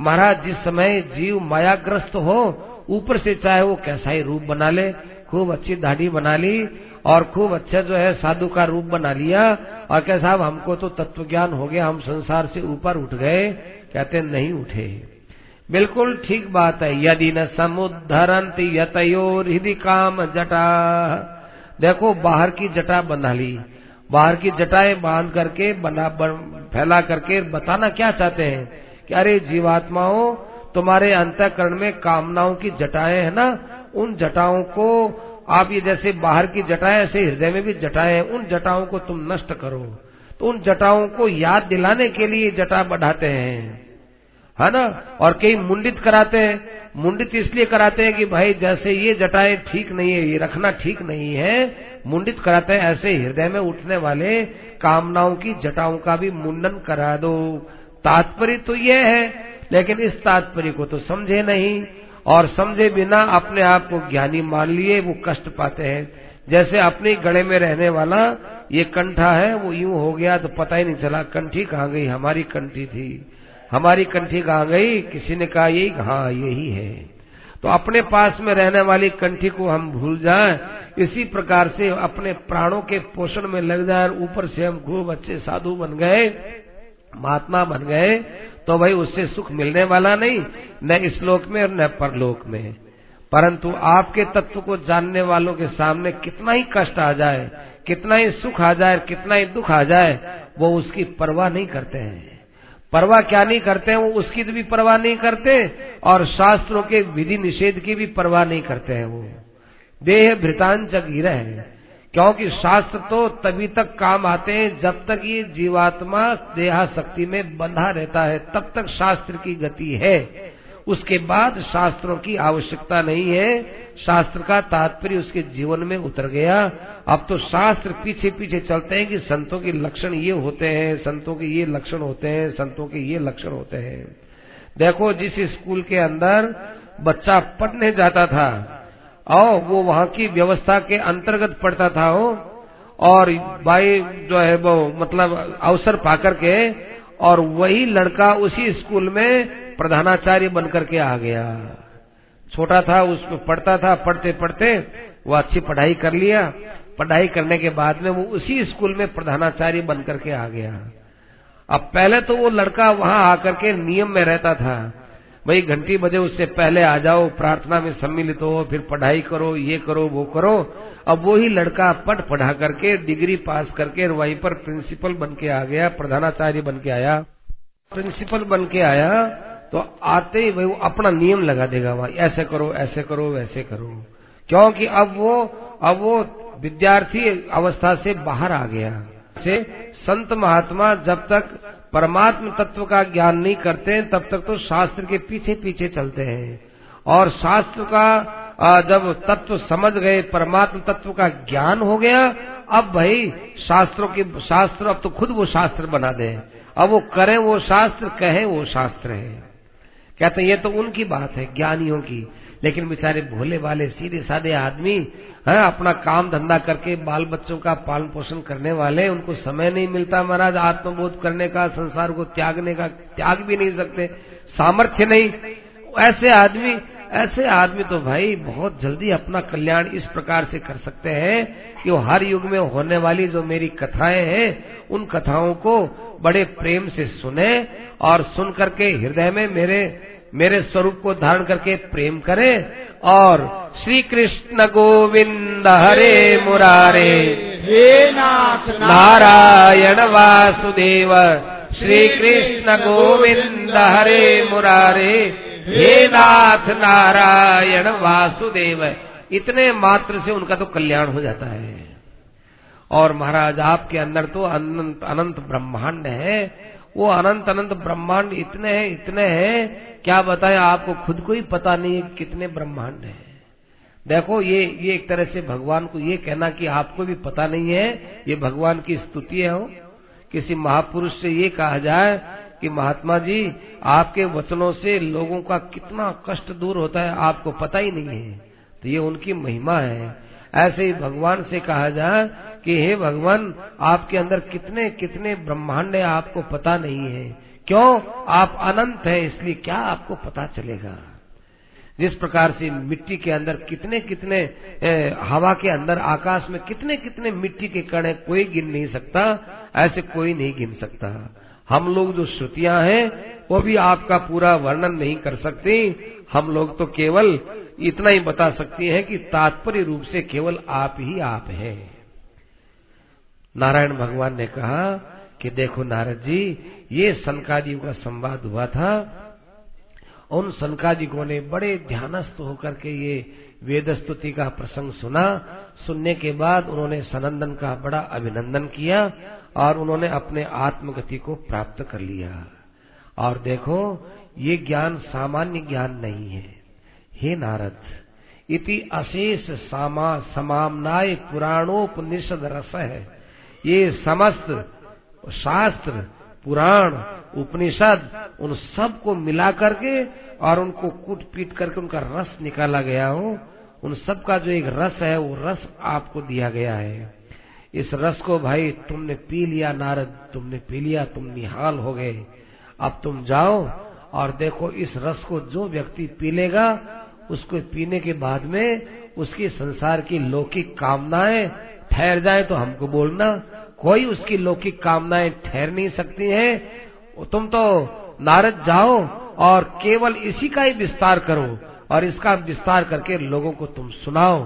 महाराज, जिस समय जीव मायाग्रस्त हो, ऊपर से चाहे वो कैसा ही रूप बना ले, खूब अच्छी दाढ़ी बना ली, और खूब अच्छा जो है साधु का रूप बना लिया, और कह साहब, हमको तो तत्व ज्ञान हो गया, हम संसार से ऊपर उठ गए, कहते नहीं उठे। बिल्कुल ठीक बात है, यदि न समुद्धरंत यतयोर हृदय काम जटा। देखो, बाहर की जटा बना ली, बाहर की जटाएँ बाँध करके बना, फैला करके, बताना क्या चाहते हैं? कि अरे जीवात्माओं, तुम्हारे अंतकरण में कामनाओं की जटाएँ है ना? उन जटाओं को आप ये जैसे बाहर की जटाएँ, ऐसे हृदय में भी जटाएँ उन जटाओं को तुम नष्ट करो। तो उन जटाओं को याद दिलाने के लिए जटा बढ़ाते हैं। है ना? और कई मुंडित कराते हैं। मुंडित इसलिए कराते हैं कि भाई, जैसे ये जटाएँ ठीक नहीं है, ये रखना ठीक नहीं है, मुंडित कराते हैं। ऐसे हृदय में उठने वाले कामनाओं की जटाओं का भी मुंडन करा दो। तात्पर्य तो यह है, लेकिन इस तात्पर्य को तो समझे नहीं, और समझे बिना अपने आप को ज्ञानी मान लिए वो कष्ट पाते हैं। जैसे अपने गले में रहने वाला, ये कंठा है, वो यूँ हो गया तो पता ही नहीं चला, कंठी कहाँ गई? हमारी कंठी थी। हमारी कंठी कहाँ गई? किसी ने कहा, यही हाँ यही है। तो अपने पास में रहने वाली कंठी को हम भूल जाएँ। इसी प्रकार से अपने प्राणों के पोषण में लग जाए ऊपर से हम खूब अच्छे साधु बन गए। महात्मा बन गए तो भाई उससे सुख मिलने वाला नहीं, न इस लोक में और न परलोक में। परंतु आपके तत्व को जानने वालों के सामने कितना ही कष्ट आ जाए, कितना ही सुख आ जाए, कितना ही दुख आ जाए, वो उसकी परवाह नहीं करते हैं। परवाह क्या नहीं करते हैं? वो उसकी भी परवाह नहीं करते और शास्त्रों के विधि निषेध की भी परवाह नहीं करते हैं वो। देह भृतांच गिर है। क्योंकि शास्त्र तो तभी तक काम आते हैं जब तक ये जीवात्मा देहा शक्ति में बंधा रहता है, तब तक शास्त्र की गति है। उसके बाद शास्त्रों की आवश्यकता नहीं है। शास्त्र का तात्पर्य उसके जीवन में उतर गया। अब तो शास्त्र पीछे पीछे चलते हैं कि संतों के लक्षण ये होते हैं, संतों के ये लक्षण होते हैं, संतों के ये लक्षण होते हैं। देखो, जिस स्कूल के अंदर बच्चा पढ़ने जाता था और वो वहाँ की व्यवस्था के अंतर्गत पढ़ता था हो और भाई जो है वो मतलब अवसर पाकर के, और वही लड़का उसी स्कूल में प्रधानाचार्य बनकर के आ गया। छोटा था उसमें पढ़ता था, पढ़ते पढ़ते वो अच्छी पढ़ाई कर लिया। पढ़ाई करने के बाद में वो उसी स्कूल में प्रधानाचार्य बनकर के आ गया। अब पहले तो वो लड़का वहाँ आकर के नियम में रहता था। भाई घंटी बजे उससे पहले आ जाओ, प्रार्थना में सम्मिलित हो, फिर पढ़ाई करो, ये करो, वो करो। अब वो ही लड़का पट पढ़ा करके, डिग्री पास करके वहीं पर प्रिंसिपल बन के आ गया, प्रधानाचार्य बन के आया। प्रिंसिपल बन के आया तो आते ही भाई, वो अपना नियम लगा देगा वहाँ, ऐसे करो ऐसे करो, वैसे करो। क्योंकि अब वो अब वो विद्यार्थी अवस्था से बाहर आ गया, से संत महात्मा जब तक परमात्म तत्व का ज्ञान नहीं करते हैं, तब तक तो शास्त्र के पीछे पीछे चलते हैं। और शास्त्र का जब तत्व समझ गए, परमात्म तत्व का ज्ञान हो गया, अब भाई शास्त्रों के, शास्त्र, अब तो खुद वो शास्त्र बना दे। अब वो करें वो शास्त्र, कहें वो शास्त्र है। कहते ये तो उनकी बात है, ज्ञानियों की। लेकिन बेचारे भोले वाले सीधे साधे आदमी, है, अपना काम धंधा करके बाल बच्चों का पालन पोषण करने वाले, उनको समय नहीं मिलता महाराज, आत्मबोध करने का, संसार को त्यागने का, त्याग भी नहीं सकते, सामर्थ्य नहीं। ऐसे आदमी ऐसे आदमी तो भाई बहुत जल्दी अपना कल्याण इस प्रकार से कर सकते हैं कि वो हर युग में होने वाली जो मेरी कथाएँ हैं, उन कथाओं को बड़े प्रेम से सुने और सुन करके हृदय में मेरे मेरे स्वरूप को धारण करके प्रेम करें और श्री कृष्ण गोविंद हरे मुरारे। हे नाथ नारायण वासुदेव श्री कृष्ण गोविंद हरे मुरारे। हे नाथ नारायण वासुदेव इतने मात्र से उनका तो कल्याण हो जाता है। और महाराज आपके अंदर तो अनंत अनंत ब्रह्मांड है। वो अनंत अनंत ब्रह्मांड इतने हैं इतने हैं क्या बताएँ, आपको खुद को ही पता नहीं है कितने ब्रह्मांड है। देखो, ये ये एक तरह से भगवान को ये कहना कि आपको भी पता नहीं है, ये भगवान की स्तुति है हो किसी महापुरुष से ये कहा जाए कि महात्मा जी, आपके वचनों से लोगों का कितना कष्ट दूर होता है, आपको पता ही नहीं है। तो ये उनकी महिमा है। ऐसे ही भगवान से कहा जाए कि हे भगवान, आपके अंदर कितने कितने ब्रह्मांड है, आपको पता नहीं है। क्यों? आप अनंत हैं इसलिए क्या आपको पता चलेगा? जिस प्रकार से मिट्टी के अंदर कितने कितने ए, हवा के अंदर आकाश में कितने कितने मिट्टी के कण है कोई गिन नहीं सकता ऐसे कोई नहीं गिन सकता। हम लोग जो श्रुतियाँ हैं वो भी आपका पूरा वर्णन नहीं कर सकती। हम लोग तो केवल इतना ही बता सकती हैं कि तात्पर्य रूप से केवल आप ही आप हैं। नारायण भगवान ने कहा कि देखो नारद जी, ये सनकादियों का संवाद हुआ था। उन सनकादिकों ने बड़े ध्यानस्थ होकर के ये वेद स्तुति का प्रसंग सुना। सुनने के बाद उन्होंने सनंदन का बड़ा अभिनंदन किया और उन्होंने अपने आत्मगति को प्राप्त कर लिया। और देखो, ये ज्ञान सामान्य ज्ञान नहीं है। हे नारद, इति अशेष सामा, समामनाय पुराणोपनिषद रस है। ये समस्त शास्त्र, पुराण, उपनिषद, उन सबको मिला करके और उनको कूट पीट करके उनका रस निकाला गया हो, उन सब का जो एक रस है, वो रस आपको दिया गया है। इस रस को भाई, तुमने पी लिया नारद, तुमने पी लिया, तुम निहाल हो गए। अब तुम जाओ और देखो इस रस को जो व्यक्ति पी लेगा, उसको पीने के बाद में उसकी संसार की लौकिक कामनाएँ ठहर जाए तो हमको बोलना कोई उसकी लौकिक कामनाएँ ठहर नहीं सकती हैं। तुम तो नारद जाओ और केवल इसी का ही विस्तार करो और इसका विस्तार करके लोगों को तुम सुनाओ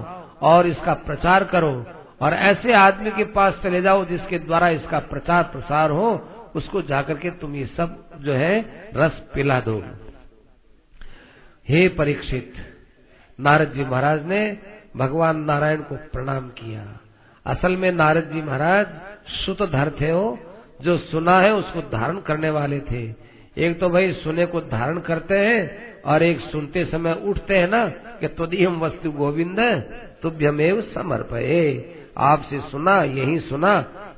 और इसका प्रचार करो और ऐसे आदमी के पास चले जाओ जिसके द्वारा इसका प्रचार प्रसार हो, उसको जाकर के तुम ये सब जो है रस पिला दो। हे परीक्षित, नारद जी महाराज ने भगवान नारायण को प्रणाम किया। असल में नारद जी महाराज सुतधर थे हो जो सुना है उसको धारण करने वाले थे। एक तो भाई सुने को धारण करते हैं और एक सुनते समय उठते हैं ना कि तुदीम वस्तु गोविंद, तुभ्यमेव समर्पये। आपसे सुना, यही सुना,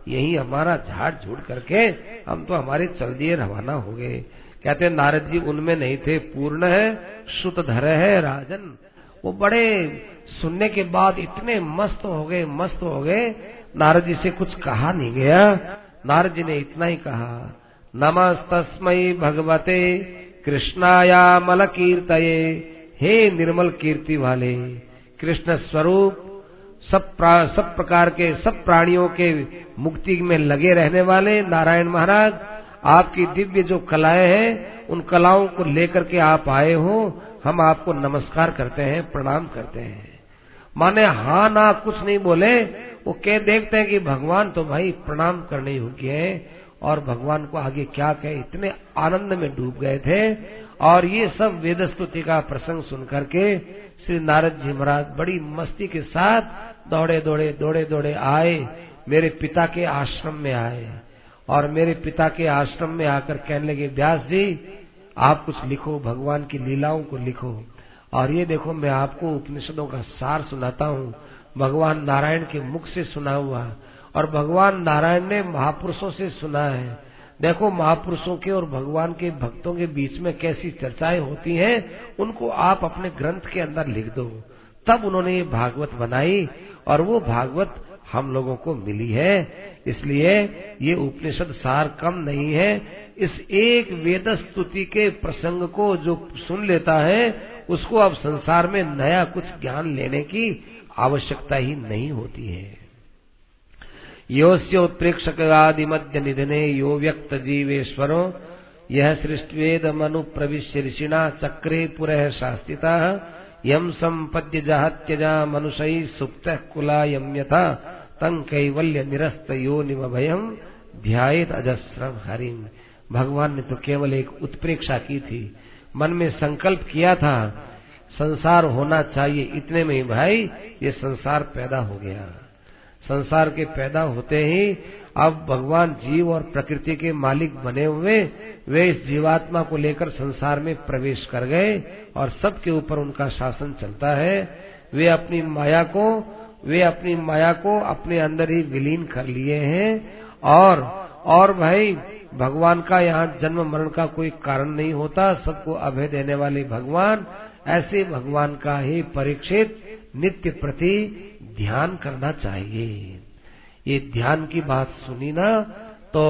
यही हमारा झाड़ झूठ करके हम तो हमारे चल दिए रवाना हो गए। कहते नारद जी उनमें नहीं थे, पूर्ण है, सुत धर है राजन। वो बड़े सुनने के बाद इतने मस्त हो गए, मस्त हो गए, नारद जी से कुछ कहा नहीं गया। नारद जी ने इतना ही कहा नमस्तस्मय भगवते कृष्णाया मल कीर्त हे निर्मल कीर्ति वाले, कृष्ण स्वरूप, सब सब प्रकार के, सब प्राणियों के मुक्ति में लगे रहने वाले नारायण महाराज, आपकी दिव्य जो कलाएँ हैं, उन कलाओं को लेकर के आप आए हो, हम आपको नमस्कार करते हैं, प्रणाम करते हैं। माने हाँ ना कुछ नहीं बोले, वो कह देखते हैं कि भगवान तो भाई प्रणाम करने योग्य है, और भगवान को आगे क्या कहे? इतने आनंद में डूब गए थे। और ये सब वेद स्तुति का प्रसंग सुन करके श्री नारद जी महाराज बड़ी मस्ती के साथ दौड़े दौड़े दौड़े दौड़े आए, मेरे पिता के आश्रम में आए। और मेरे पिता के आश्रम में आकर कहने लगे, व्यास जी, आप कुछ लिखो, भगवान की लीलाओं को लिखो। और ये देखो, मैं आपको उपनिषदों का सार सुनाता हूँ। भगवान नारायण के मुख से सुना हुआ और भगवान नारायण ने महापुरुषों से सुना है। देखो, महापुरुषों के और भगवान के भक्तों के बीच में कैसी चर्चाएँ होती हैं, उनको आप अपने ग्रंथ के अंदर लिख दो। तब उन्होंने ये भागवत बनाई और वो भागवत हम लोगों को मिली है। इसलिए ये उपनिषद सार कम नहीं है। इस एक वेद स्तुति के प्रसंग को जो सुन लेता है उसको अब संसार में नया कुछ ज्ञान लेने की आवश्यकता ही नहीं होती है। योस्योत्प्रेक्षक आदि मध्य निधने यो व्यक्त जीवेश्वरो, यह सृष्टवेद मनु प्रविश्य ऋषिणा चक्रे पुरः शास्तिता यम संपद्य जहत्यजा मनुषई सुप्त कुला यम यथा, तं कैवल्य निरस्त यो निम भयम ध्यात अजस्रम हरिम भगवान ने तो केवल एक उत्प्रेक्षा की थी। मन में संकल्प किया था, संसार होना चाहिए इतने में ही भाई, ये संसार पैदा हो गया। संसार के पैदा होते ही अब भगवान जीव और प्रकृति के मालिक बने हुए, वे इस जीवात्मा को लेकर संसार में प्रवेश कर गए और सबके ऊपर उनका शासन चलता है। वे अपनी माया को, वे अपनी माया को अपने अंदर ही विलीन कर लिए हैं और और भाई भगवान का यहाँ जन्म मरण का कोई कारण नहीं होता, सबको अभय देने वाले भगवान, ऐसे भगवान का ही परीक्षित नित्य प्रति ध्यान करना चाहिए। ये ध्यान की बात सुनी ना तो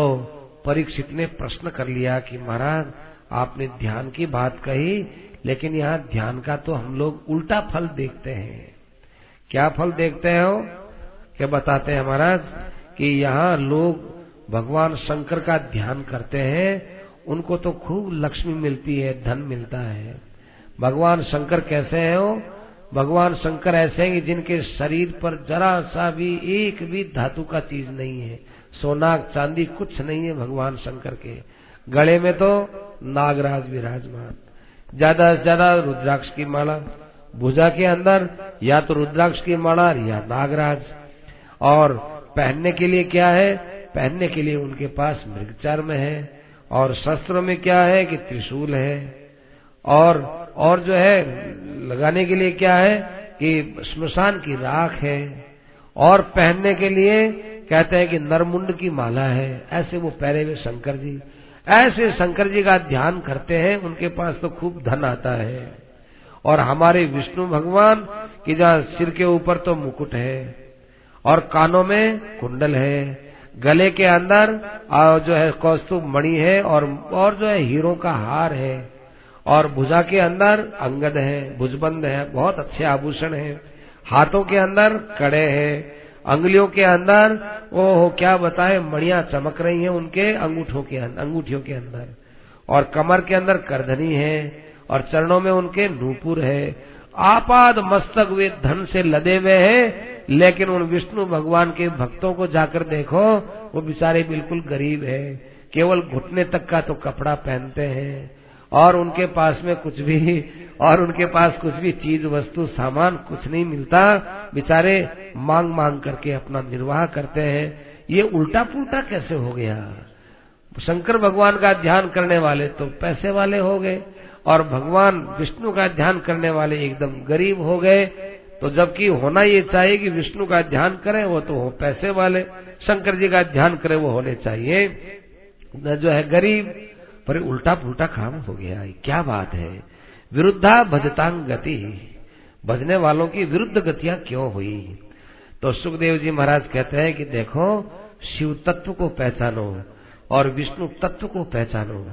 परीक्षित ने प्रश्न कर लिया कि महाराज, आपने ध्यान की बात कही, लेकिन यहाँ ध्यान का तो हम लोग उल्टा फल देखते हैं। क्या फल देखते हो? क्या बताते हैं महाराज कि यहाँ लोग भगवान शंकर का ध्यान करते हैं, उनको तो खूब लक्ष्मी मिलती है, धन मिलता है। भगवान शंकर कैसे हैं वो? भगवान शंकर ऐसे हैं कि जिनके शरीर पर जरा सा भी, एक भी धातु का चीज़ नहीं है। सोना, चांदी कुछ नहीं है भगवान शंकर के। गले में तो नागराज विराजमान। ज़्यादा से ज़्यादा रुद्राक्ष की माला। भुजा के अंदर या तो रुद्राक्ष की माला या नागराज। और पहनने के लिए क्या है? पहनने के लिए उनके पास मृग चर्म है और शस्त्रों में क्या है कि त्रिशूल है। और और जो है, लगाने के लिए क्या है कि स्मशान की राख है। और पहनने के लिए कहते हैं कि नरमुंड की माला है। ऐसे वो पहले हुए शंकर जी। ऐसे शंकर जी का ध्यान करते हैं, उनके पास तो खूब धन आता है। और हमारे विष्णु भगवान की जहाँ सिर के ऊपर तो मुकुट है और कानों में कुंडल है। गले के अंदर जो है कौस्तुभ मणि है और और जो है हीरो का हार है और भुजा के अंदर अंगद है, भुजबंद है, बहुत अच्छे आभूषण है। हाथों के अंदर कड़े हैं। अंगुलियों के अंदर, ओहो, क्या बताए, मणिया चमक रही हैं उनके अंगूठों के अंदर अंगूठियों के अंदर। और कमर के अंदर करधनी है और चरणों में उनके नूपुर है। आपाद मस्तक वे धन से लदे हुए हैं। लेकिन उन विष्णु भगवान के भक्तों को जाकर देखो, वो बेचारे बिल्कुल गरीब है। केवल घुटने तक का तो कपड़ा पहनते हैं। और उनके पास में कुछ भी, और उनके पास कुछ भी चीज़, वस्तु, सामान कुछ नहीं मिलता। बेचारे मांग मांग करके अपना निर्वाह करते हैं। ये उल्टा पुल्टा कैसे हो गया? शंकर भगवान का ध्यान करने वाले तो पैसे वाले हो गए, और भगवान विष्णु का ध्यान करने वाले एकदम गरीब हो गए। तो जबकि होना ये चाहिए कि विष्णु का ध्यान करें, वो तो हो पैसे वाले। शंकर जी का ध्यान करें, वो होने चाहिए। न जो है गरीब, पर उल्टा पुल्टा काम हो गया क्या बात है? विरुद्धा भजतांग गति। भजने वालों की विरुद्ध गतियाँ क्यों हुई? तो सुखदेव जी महाराज कहते हैं कि देखो, शिव तत्व को पहचानो और विष्णु तत्व को पहचानो।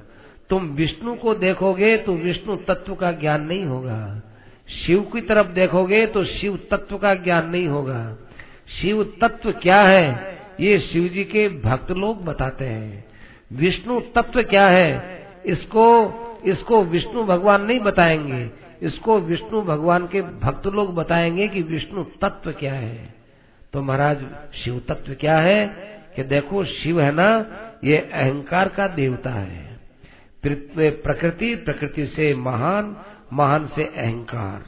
तुम विष्णु को देखोगे तो विष्णु तत्व का ज्ञान नहीं होगा। शिव की तरफ़ देखोगे तो शिव तत्व का ज्ञान नहीं होगा। शिव तत्व क्या है? ये शिव जी के भक्त लोग बताते हैं। विष्णु तत्व क्या है? इसको इसको विष्णु भगवान नहीं बताएँगे। इसको विष्णु भगवान के भक्त लोग बताएँगे कि विष्णु तत्व क्या है। तो महाराज, शिव तत्व क्या है? कि देखो, शिव है ना, ये अहंकार का देवता है। प्रकृति प्रकृति से महान महान से अहंकार।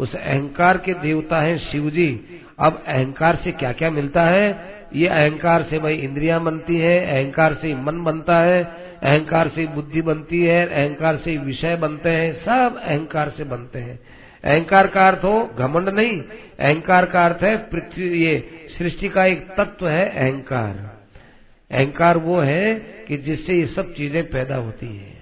उस अहंकार के देवता है शिव जी अब अहंकार से क्या क्या मिलता है? ये अहंकार से भाई इंद्रिया बनती है, अहंकार से मन बनता है, अहंकार से बुद्धि बनती है, अहंकार से विषय बनते हैं, सब अहंकार से बनते हैं। अहंकार का अर्थ हो घमंड नहीं, अहंकार का अर्थ है पृथ्वी, ये सृष्टि का एक तत्व है अहंकार। अहंकार वो है कि जिससे ये सब चीज़ें पैदा होती है।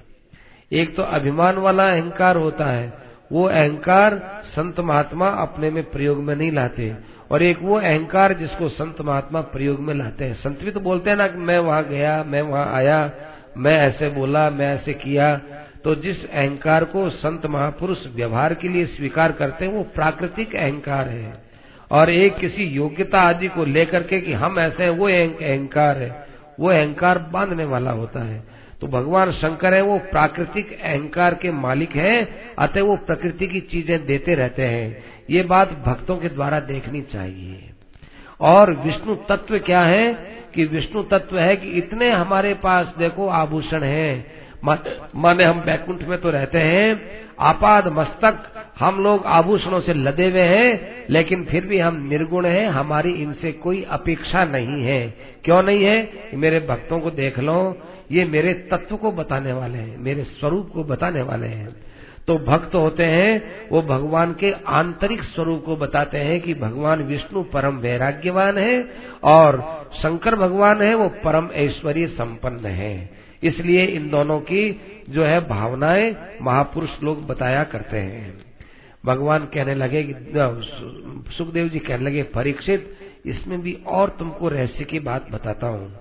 एक तो अभिमान वाला अहंकार होता है, वो अहंकार संत महात्मा अपने में प्रयोग में नहीं लाते, और एक वो अहंकार जिसको संत महात्मा प्रयोग में लाते हैं। संत भी तो बोलते हैं ना कि मैं वहाँ गया, मैं वहाँ आया, मैं ऐसे बोला, मैं ऐसे किया। तो जिस अहंकार को संत महापुरुष व्यवहार के लिए स्वीकार करते हैं, वो प्राकृतिक अहंकार है। और एक किसी योग्यता आदि को लेकर के कि हम ऐसे हैं, वो अहंकार है, वो अहंकार बांधने वाला होता है। तो भगवान शंकर है, वो प्राकृतिक अहंकार के मालिक हैं, अतः वो प्रकृति की चीज़ें देते रहते हैं। ये बात भक्तों के द्वारा देखनी चाहिए। और विष्णु तत्व क्या है? कि विष्णु तत्व है कि इतने हमारे पास देखो आभूषण है। माने हम बैकुंठ में तो रहते हैं, आपाद मस्तक, हम लोग आभूषणों से लदे हुए हैं, लेकिन फिर भी हम निर्गुण हैं, हमारी इनसे कोई अपेक्षा नहीं है। क्यों नहीं है? मेरे भक्तों को देख लो ये मेरे तत्व को बताने वाले हैं, मेरे स्वरूप को बताने वाले हैं। तो भक्त होते हैं, वो भगवान के आंतरिक स्वरूप को बताते हैं कि भगवान विष्णु परम वैराग्यवान है और शंकर भगवान है, वो परम ऐश्वर्य संपन्न है। इसलिए इन दोनों की जो है भावनाएँ महापुरुष लोग बताया करते हैं। भगवान कहने लगे सुखदेव जी कहने लगे, परीक्षित, इसमें भी और तुमको रहस्य की बात बताता हूँ।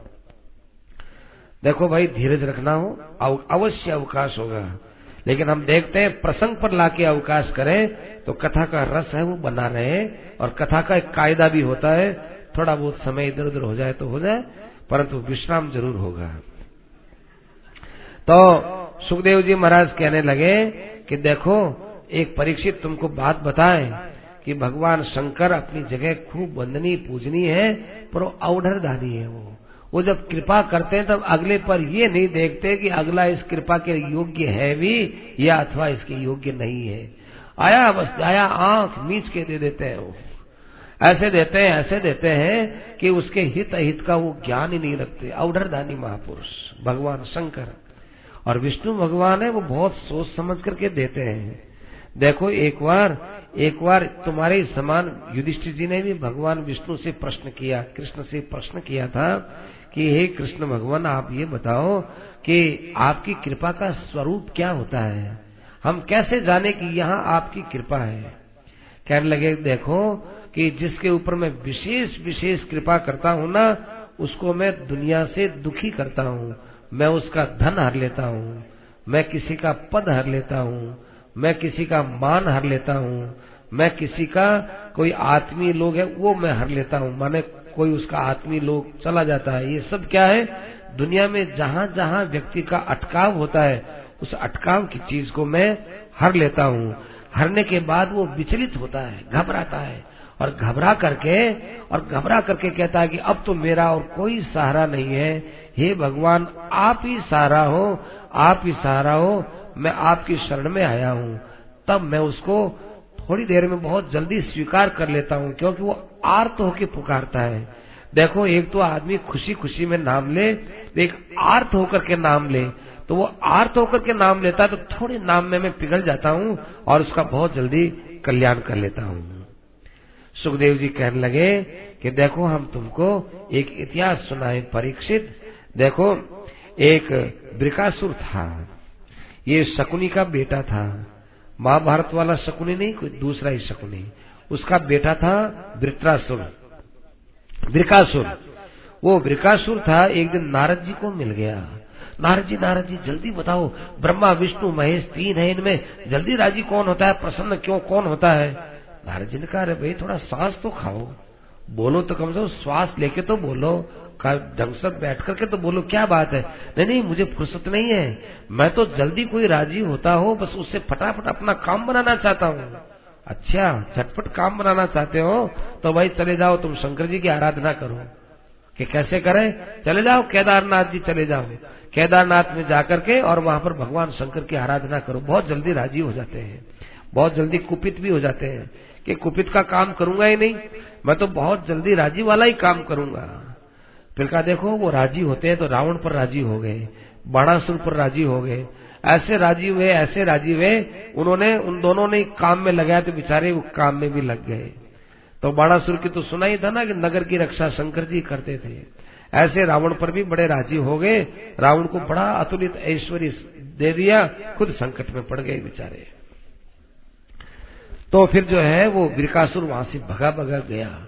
देखो भाई, धीरज रखना हो अवश्य अवकाश होगा। लेकिन हम देखते हैं, प्रसंग पर लाके अवकाश करें तो कथा का रस है वो बना रहे, और कथा का एक कायदा भी होता है, थोड़ा बहुत समय इधर उधर हो जाए तो हो जाए, परंतु विश्राम ज़रूर होगा। तो सुखदेव जी महाराज कहने लगे कि देखो, एक परीक्षित तुमको बात बताए कि भगवान शंकर अपनी जगह खूब वंदनी पूजनी है, पर अवधर दानी है वो। वो जब कृपा करते हैं, तब अगले पर ये नहीं देखते कि अगला इस कृपा के योग्य है भी या अथवा इसके योग्य नहीं है। आया बस आया आँख मीच के दे देते हैं वो। ऐसे देते हैं, ऐसे देते हैं कि उसके हित अहित का वो ज्ञान ही नहीं रखते। अवधरदानी महापुरुष, भगवान शंकर और विष्णु भगवान है, वो बहुत सोच समझ करके देते हैं। देखो, एक बार एक बार तुम्हारे समान युधिष्ठिर जी ने भी भगवान विष्णु से प्रश्न किया, कृष्ण से प्रश्न किया था कि हे कृष्ण भगवान, आप ये बताओ कि आपकी कृपा का स्वरूप क्या होता है? हम कैसे जाने कि यहाँ आपकी कृपा है? कहने लगे, देखो कि जिसके ऊपर मैं विशेष विशेष कृपा करता हूँ ना, उसको मैं दुनिया से दुखी करता हूँ। मैं उसका धन हर लेता हूँ। मैं किसी का पद हर लेता हूँ। मैं किसी का मान हर लेता हूँ। मैं किसी का कोई आत्मीय लोग है, वो मैं हर लेता हूँ। माने कोई उसका आत्मी लोग चला जाता है। ये सब क्या है? दुनिया में जहाँ जहाँ व्यक्ति का अटकाव होता है, उस अटकाव की चीज़ को मैं हर लेता हूँ। हरने के बाद वो विचलित होता है, घबराता है और घबरा करके और घबरा करके कहता है कि अब तो मेरा और कोई सहारा नहीं है। हे भगवान, आप ही सहारा हो, आप ही सहारा हो, मैं आपकी शरण में आया हूँ। तब मैं उसको थोड़ी देर में बहुत जल्दी स्वीकार कर लेता हूँ, क्योंकि वो आर्त होके पुकारता है। देखो, एक तो आदमी खुशी खुशी में नाम ले, एक आर्त होकर के नाम ले। तो वो आर्त होकर के नाम लेता तो थोड़े नाम में मैं पिघल जाता हूँ और उसका बहुत जल्दी कल्याण कर लेता हूँ। सुखदेव जी कहने लगे कि देखो, हम तुमको एक इतिहास सुनाए, परीक्षित। देखो, एक ब्रिकासुर था। ये शकुनी का बेटा था। महाभारत वाला शकुनी नहीं, कोई दूसरा ही शकुनी। उसका बेटा था वृत्रासुर। ब्रिकासुर वो ब्रिकासुर था, एक दिन नारद जी को मिल गया। नारद जी नारद जी, जल्दी बताओ, ब्रह्मा, विष्णु, महेश, तीन है इनमें। जल्दी राज़ी कौन होता है? प्रसन्न क्यों, कौन होता है? नारद जी ने कहा, अरे भाई, थोड़ा सांस तो खाओ। बोलो तो कम से कम, श्वास लेके तो बोलो। ढंग से बैठ करके तो बोलो, क्या बात है? नहीं नहीं, मुझे फुर्सत नहीं है। मैं तो जल्दी कोई राज़ी होता हो, बस उससे फटाफट अपना काम बनाना चाहता हूँ। अच्छा झटपट काम बनाना चाहते हो? तो भाई चले जाओ, तुम शंकर जी की आराधना करो। कि कैसे करें? चले जाओ, केदारनाथ जी चले जाओ। केदारनाथ में जाकर के और वहाँ पर भगवान शंकर की आराधना करो। बहुत जल्दी राज़ी हो जाते हैं। बहुत जल्दी कुपित भी हो जाते हैं। कि कुपित का काम करूँगा ही नहीं, मैं तो बहुत जल्दी राज़ी वाला ही काम करूँगा। फिर कहा, देखो, वो राज़ी होते हैं तो रावण पर राज़ी हो गए, बाणासुर पर राज़ी हो गए। ऐसे राज़ी हुए, ऐसे राज़ी हुए, उन्होंने, उन दोनों ने काम में लगाया तो बेचारे वो काम में भी लग गए। तो बाणासुर की तो सुना ही था ना कि नगर की रक्षा शंकर जी करते थे। ऐसे रावण पर भी बड़े राज़ी हो गए, रावण को बड़ा अतुलित ऐश्वर्य दे दिया, खुद संकट में पड़ गए बेचारे। तो फिर जो है, वो विरकासुर वहाँ से भगा भगा गया।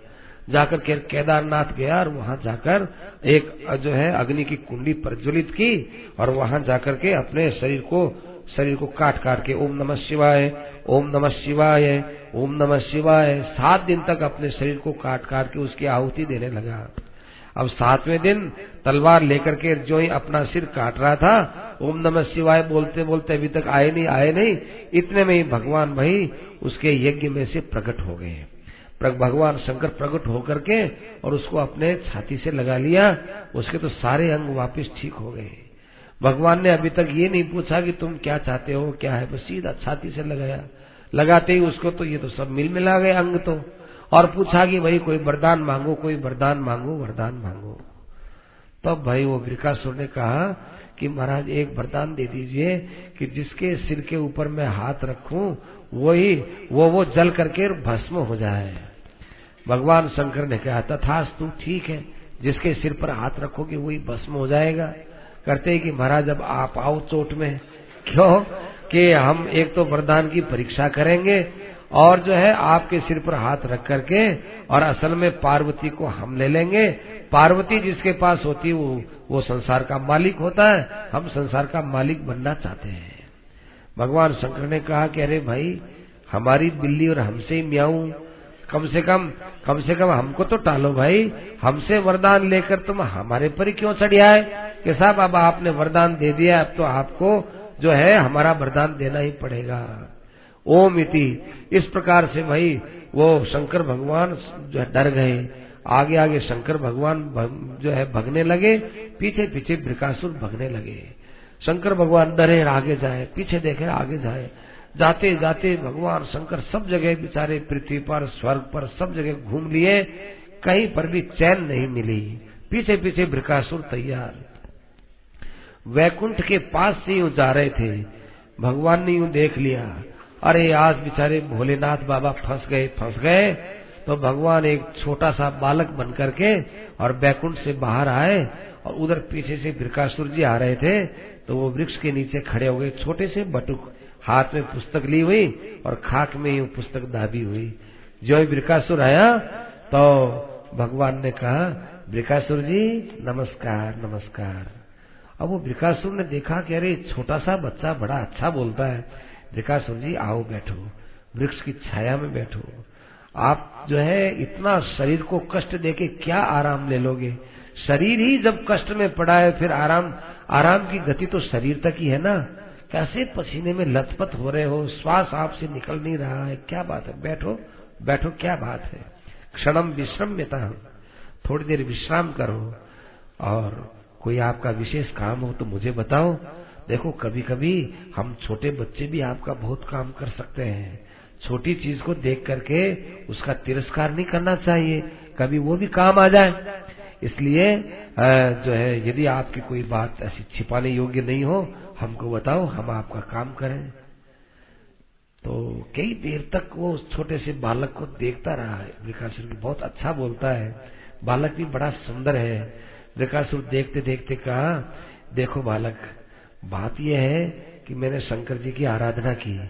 जाकर के केदारनाथ गया और वहाँ जाकर एक, जो है, अग्नि की कुंडी प्रज्वलित की और वहाँ जाकर के अपने शरीर को शरीर को काट काट के ओम नमः शिवाय, ओम नमः शिवाय, ओम नमः शिवाय, सात दिन तक अपने शरीर को काट काट के उसकी आहुति देने लगा। अब सातवें दिन तलवार लेकर के जो ही अपना सिर काट रहा था, ओम नमः शिवाय बोलते बोलते अभी तक आए नहीं आए नहीं, इतने में ही भगवान भाई उसके यज्ञ में से प्रकट हो गए। भगवान शंकर प्रकट होकर के और उसको अपने छाती से लगा लिया, उसके तो सारे अंग वापस ठीक हो गए। भगवान ने अभी तक ये नहीं पूछा कि तुम क्या चाहते हो, क्या है, बस सीधा छाती से लगाया। लगाते ही उसको तो ये तो सब मिल मिला गए अंग तो। और पूछा कि भाई, कोई वरदान मांगो, कोई वरदान मांगो वरदान मांगो। तब भाई वो वृकासुर ने कहा कि महाराज, एक वरदान दे दीजिए कि जिसके सिर के ऊपर मैं हाथ रखूँ, वही वो वो जल करके भस्म हो जाए। भगवान शंकर ने कहा तथास तू ठीक है। जिसके सिर पर हाथ रखोगे, वही भस्म हो जाएगा। करते कि महाराज, अब आप आओ चोट में। क्यों? कि हम एक तो वरदान की परीक्षा करेंगे और जो है, आपके सिर पर हाथ रख करके और असल में पार्वती को हम ले लेंगे। पार्वती जिसके पास होती है वो वो संसार का मालिक होता है। हम संसार का मालिक बनना चाहते हैं। भगवान शंकर ने कहा कि, अरे भाई, हमारी बिल्ली और हमसे ही म्याऊ। कम से कम कम से कम हमको तो टालो भाई। हमसे वरदान लेकर तुम हमारे पर ही क्यों चढ़ आए कि साहब, अब आपने वरदान दे दिया, अब तो आपको जो है हमारा वरदान देना ही पड़ेगा। ओम इति। इस प्रकार से भाई, वो शंकर भगवान जो है डर गए। आगे आगे शंकर भगवान जो है भगने लगे, पीछे पीछे ब्रिकासुर भगने लगे। शंकर भगवान डरे, आगे जाए, पीछे देखे, आगे जाए। जाते जाते भगवान, शंकर सब जगह बेचारे पृथ्वी पर, स्वर्ग पर सब जगह घूम लिए। कहीं पर भी चैन नहीं मिली। पीछे पीछे ब्रिकासुर तैयार। वैकुंठ के पास से यूँ जा रहे थे। भगवान ने यूँ देख लिया। अरे, आज बेचारे भोलेनाथ बाबा फंस गए फंस गए। तो भगवान एक छोटा सा बालक बन करके और बैकुंठ से बाहर आए और उधर पीछे से ब्रिकासुर जी आ रहे थे। तो वो वृक्ष के नीचे खड़े हो गए, छोटे से बटुक। हाथ में पुस्तक ली हुई और खाक में ही पुस्तक दाबी हुई। जो ब्रिकासुर आया तो भगवान ने कहा, ब्रिकासुर जी, नमस्कार नमस्कार। अब वो ब्रिकासुर ने देखा कि अरे, छोटा सा बच्चा बड़ा अच्छा बोलता है। ब्रिकासुर जी, आओ बैठो, वृक्ष की छाया में बैठो। आप जो है, इतना शरीर को कष्ट देके क्या आराम ले लोगे? शरीर ही जब कष्ट में पड़ा है, फिर आराम आराम की गति तो शरीर तक ही है ना? कैसे पसीने में लथपथ हो रहे हो, श्वास आपसे निकल नहीं रहा है, क्या बात है? बैठो बैठो, क्या बात है? क्षणम विश्रम्यता। थोड़ी देर विश्राम करो और कोई आपका विशेष काम हो तो मुझे बताओ। देखो कभी कभी हम छोटे बच्चे भी आपका बहुत काम कर सकते हैं। छोटी चीज़ को देख करके उसका तिरस्कार नहीं करना चाहिए, कभी वो भी काम आ जाए। इसलिए जो है, यदि आपकी कोई बात ऐसी छिपाने योग्य नहीं हो हमको बताओ, हम आपका काम करें। तो कई देर तक वो उस छोटे से बालक को देखता रहा है। विकास बहुत अच्छा बोलता है। बालक भी बड़ा सुंदर है। विकासुर देखते देखते कहा, देखो बालक, बात यह है कि मैंने शंकर जी की आराधना की।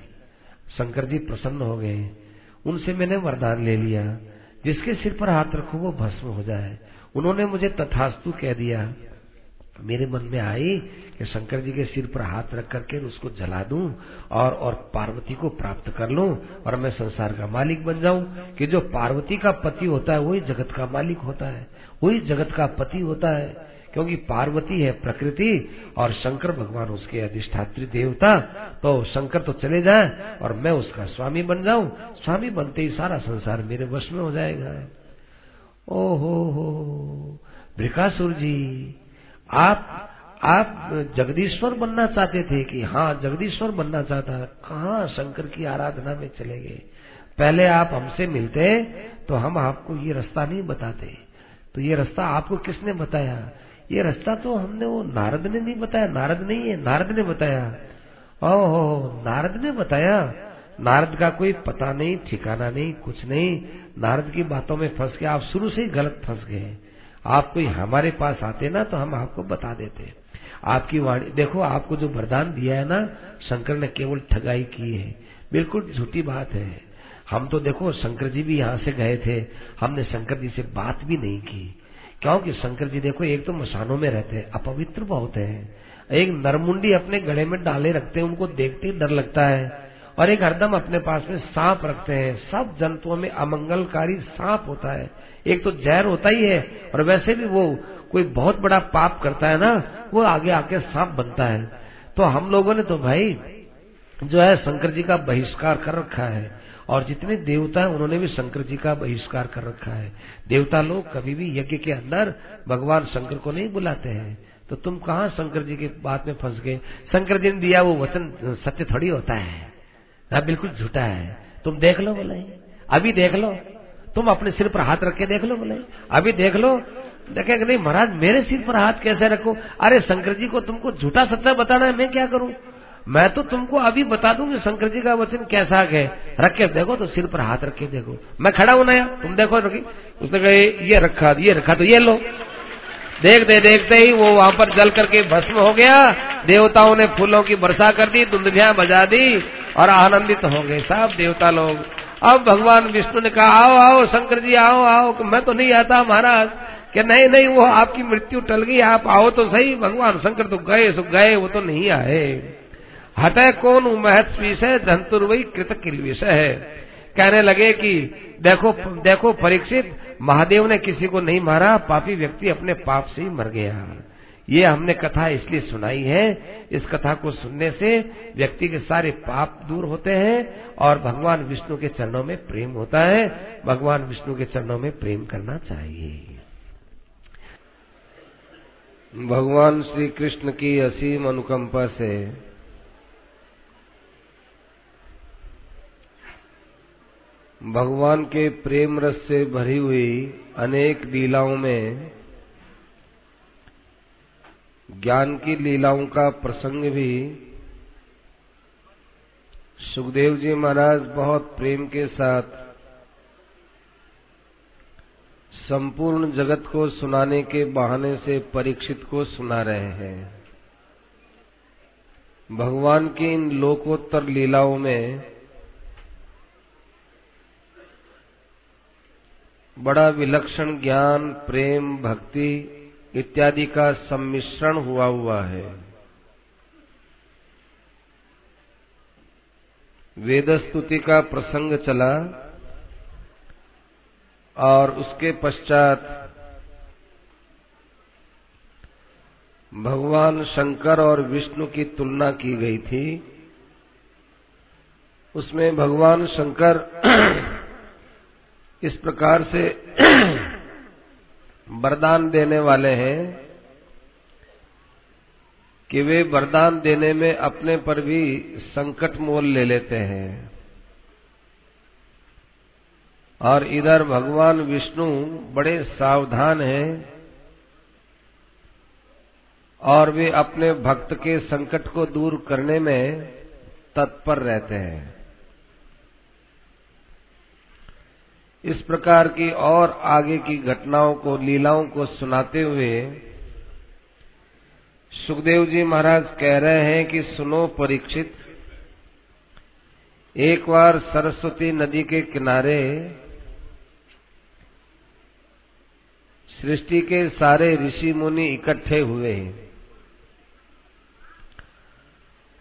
शंकर जी प्रसन्न हो गए। उनसे मैंने वरदान ले लिया। जिसके सिर पर हाथ रखो वो भस्म हो जाए। उन्होंने मुझे तथास्तु कह दिया। मेरे मन में आई कि शंकर जी के सिर पर हाथ रख करके उसको जला दूँ और और पार्वती को प्राप्त कर लूँ और मैं संसार का मालिक बन जाऊँ कि जो पार्वती का पति होता है वही जगत का मालिक होता है वही जगत का पति होता है क्योंकि पार्वती है प्रकृति और शंकर भगवान उसके अधिष्ठात्री देवता तो शंकर तो चले जाए और मैं उसका स्वामी बन जाऊँ स्वामी बनते ही सारा संसार मेरे वश में हो जाएगा ओहो हो ब्रिकासुर जी आप आप जगदीश्वर बनना चाहते थे कि हाँ जगदीश्वर बनना चाहता कहा शंकर की आराधना में चले गए? पहले आप हमसे मिलते तो हम आपको ये रास्ता नहीं बताते। तो ये रास्ता आपको किसने बताया? ये रास्ता तो हमने वो नारद ने नहीं बताया। नारद नहीं है, नारद ने बताया। ओहो, नारद ने बताया? नारद का कोई पता नहीं, ठिकाना नहीं, कुछ नहीं। नारद की बातों में फंस के आप शुरू से ही गलत फंस गए। आप कोई हमारे पास आते ना तो हम आपको बता देते आपकी वाणी, देखो, आपको जो वरदान दिया है ना, शंकर ने केवल ठगाई की है। बिल्कुल झूठी बात है। हम तो देखो, शंकर जी भी यहाँ से गए थे। हमने शंकर जी से बात भी नहीं की। क्योंकि शंकर जी देखो, एक तो मसानों में रहते हैं, अपवित्र बहुत है। एक नरमुंडी अपने गले में डाले रखते हैं, उनको देखते ही डर लगता है। और एक हरदम अपने पास में सांप रखते हैं। सब जंतुओं में अमंगलकारी सांप होता है। एक तो जहर होता ही है, और वैसे भी वो कोई बहुत बड़ा पाप करता है ना, वो आगे आके सांप बनता है। तो हम लोगों ने तो भाई, जो है शंकर जी का बहिष्कार कर रखा है, और जितने देवता है, उन्होंने भी शंकर जी का बहिष्कार कर रखा है। देवता लोग कभी भी यज्ञ के अंदर भगवान शंकर को नहीं बुलाते हैं। तो तुम कहा शंकर जी के बात में फंस गए? शंकर जी ने दिया वो वचन, सत्य थोड़ी होता है। ना बिल्कुल झूठा है। तुम देख लो बोले अभी देख लो। तुम अपने सिर पर हाथ रख के देख लो बोले। अभी देख लो। देखे नहीं, महाराज, मेरे सिर पर हाथ कैसे रखो? अरे, शंकर जी को तुमको झूठा सत्य बताना है, मैं क्या करूँ? मैं तो तुमको अभी बता दूँगी शंकर जी का वचन कैसा है। रख के देखो तो सिर पर हाथ रख के देखो। मैं खड़ा हूँ नया। तुम देखो, रखी। उसने कहा, ये रखा ये रखा तो ये लो। देखते देखते ही वो वहाँ पर जल करके भस्म हो गया। देवताओं ने फूलों की वर्षा कर दी दुंदभिया बजा दी और आनंदित हो गए सब देवता लोग। अब भगवान विष्णु ने कहा, आओ आओ, शंकर जी, आओ आओ। मैं तो नहीं आता महाराज, कि नहीं नहीं, वो आपकी मृत्यु टल गई, आप आओ तो सही। भगवान शंकर तो गए, सो गए, वो तो नहीं आए। हटे कौन महत्व विषय धंतुर वही कृत किल विषय। है कहने लगे कि, देखो देखो परीक्षित, महादेव ने किसी को नहीं मारा, पापी व्यक्ति अपने पाप से ही मर गया। ये हमने कथा इसलिए सुनाई है, इस कथा को सुनने से व्यक्ति के सारे पाप दूर होते हैं और भगवान विष्णु के चरणों में प्रेम होता है। भगवान विष्णु के चरणों में प्रेम करना चाहिए। भगवान श्री कृष्ण की असीम अनुकंपा से भगवान के प्रेम रस से भरी हुई अनेक लीलाओं में ज्ञान की लीलाओं का प्रसंग भी सुखदेव जी महाराज बहुत प्रेम के साथ संपूर्ण जगत को सुनाने के बहाने से परीक्षित को सुना रहे हैं। भगवान की इन लोकोत्तर लीलाओं में बड़ा विलक्षण ज्ञान, प्रेम, भक्ति इत्यादि का सम्मिश्रण हुआ हुआ है। वेद स्तुति का प्रसंग चला और उसके पश्चात भगवान शंकर और विष्णु की तुलना की गई थी। उसमें भगवान शंकर इस प्रकार से वरदान देने वाले हैं कि वे वरदान देने में अपने पर भी संकट मोल ले लेते हैं। और इधर भगवान विष्णु बड़े सावधान हैं और वे अपने भक्त के संकट को दूर करने में तत्पर रहते हैं। इस प्रकार की और आगे की घटनाओं को, लीलाओं को सुनाते हुए सुखदेव जी महाराज कह रहे हैं कि सुनो परीक्षित, एक बार सरस्वती नदी के किनारे सृष्टि के सारे ऋषि मुनि इकट्ठे हुए हैं।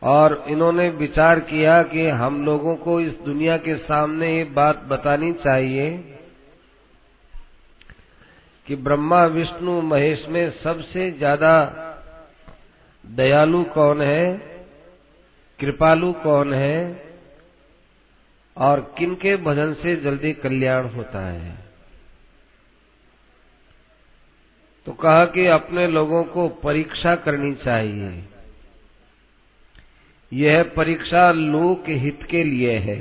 और इन्होंने विचार किया कि हम लोगों को इस दुनिया के सामने ये बात बतानी चाहिए कि ब्रह्मा, विष्णु, महेश में सबसे ज़्यादा दयालु कौन है, कृपालु कौन है और किनके भजन से जल्दी कल्याण होता है। तो कहा कि अपने लोगों को परीक्षा करनी चाहिए। यह परीक्षा लोक हित के लिए है।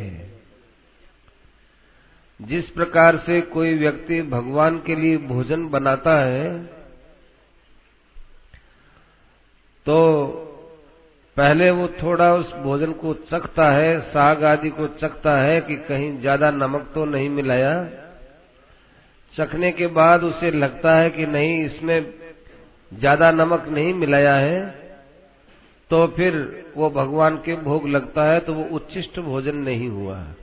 जिस प्रकार से कोई व्यक्ति भगवान के लिए भोजन बनाता है तो पहले वो थोड़ा उस भोजन को चखता है, साग आदि को चखता है कि कहीं ज़्यादा नमक तो नहीं मिलाया। चखने के बाद उसे लगता है कि नहीं, इसमें ज़्यादा नमक नहीं मिलाया है। तो फिर वो भगवान के भोग लगता है तो वो उच्चिष्ट भोजन नहीं हुआ है।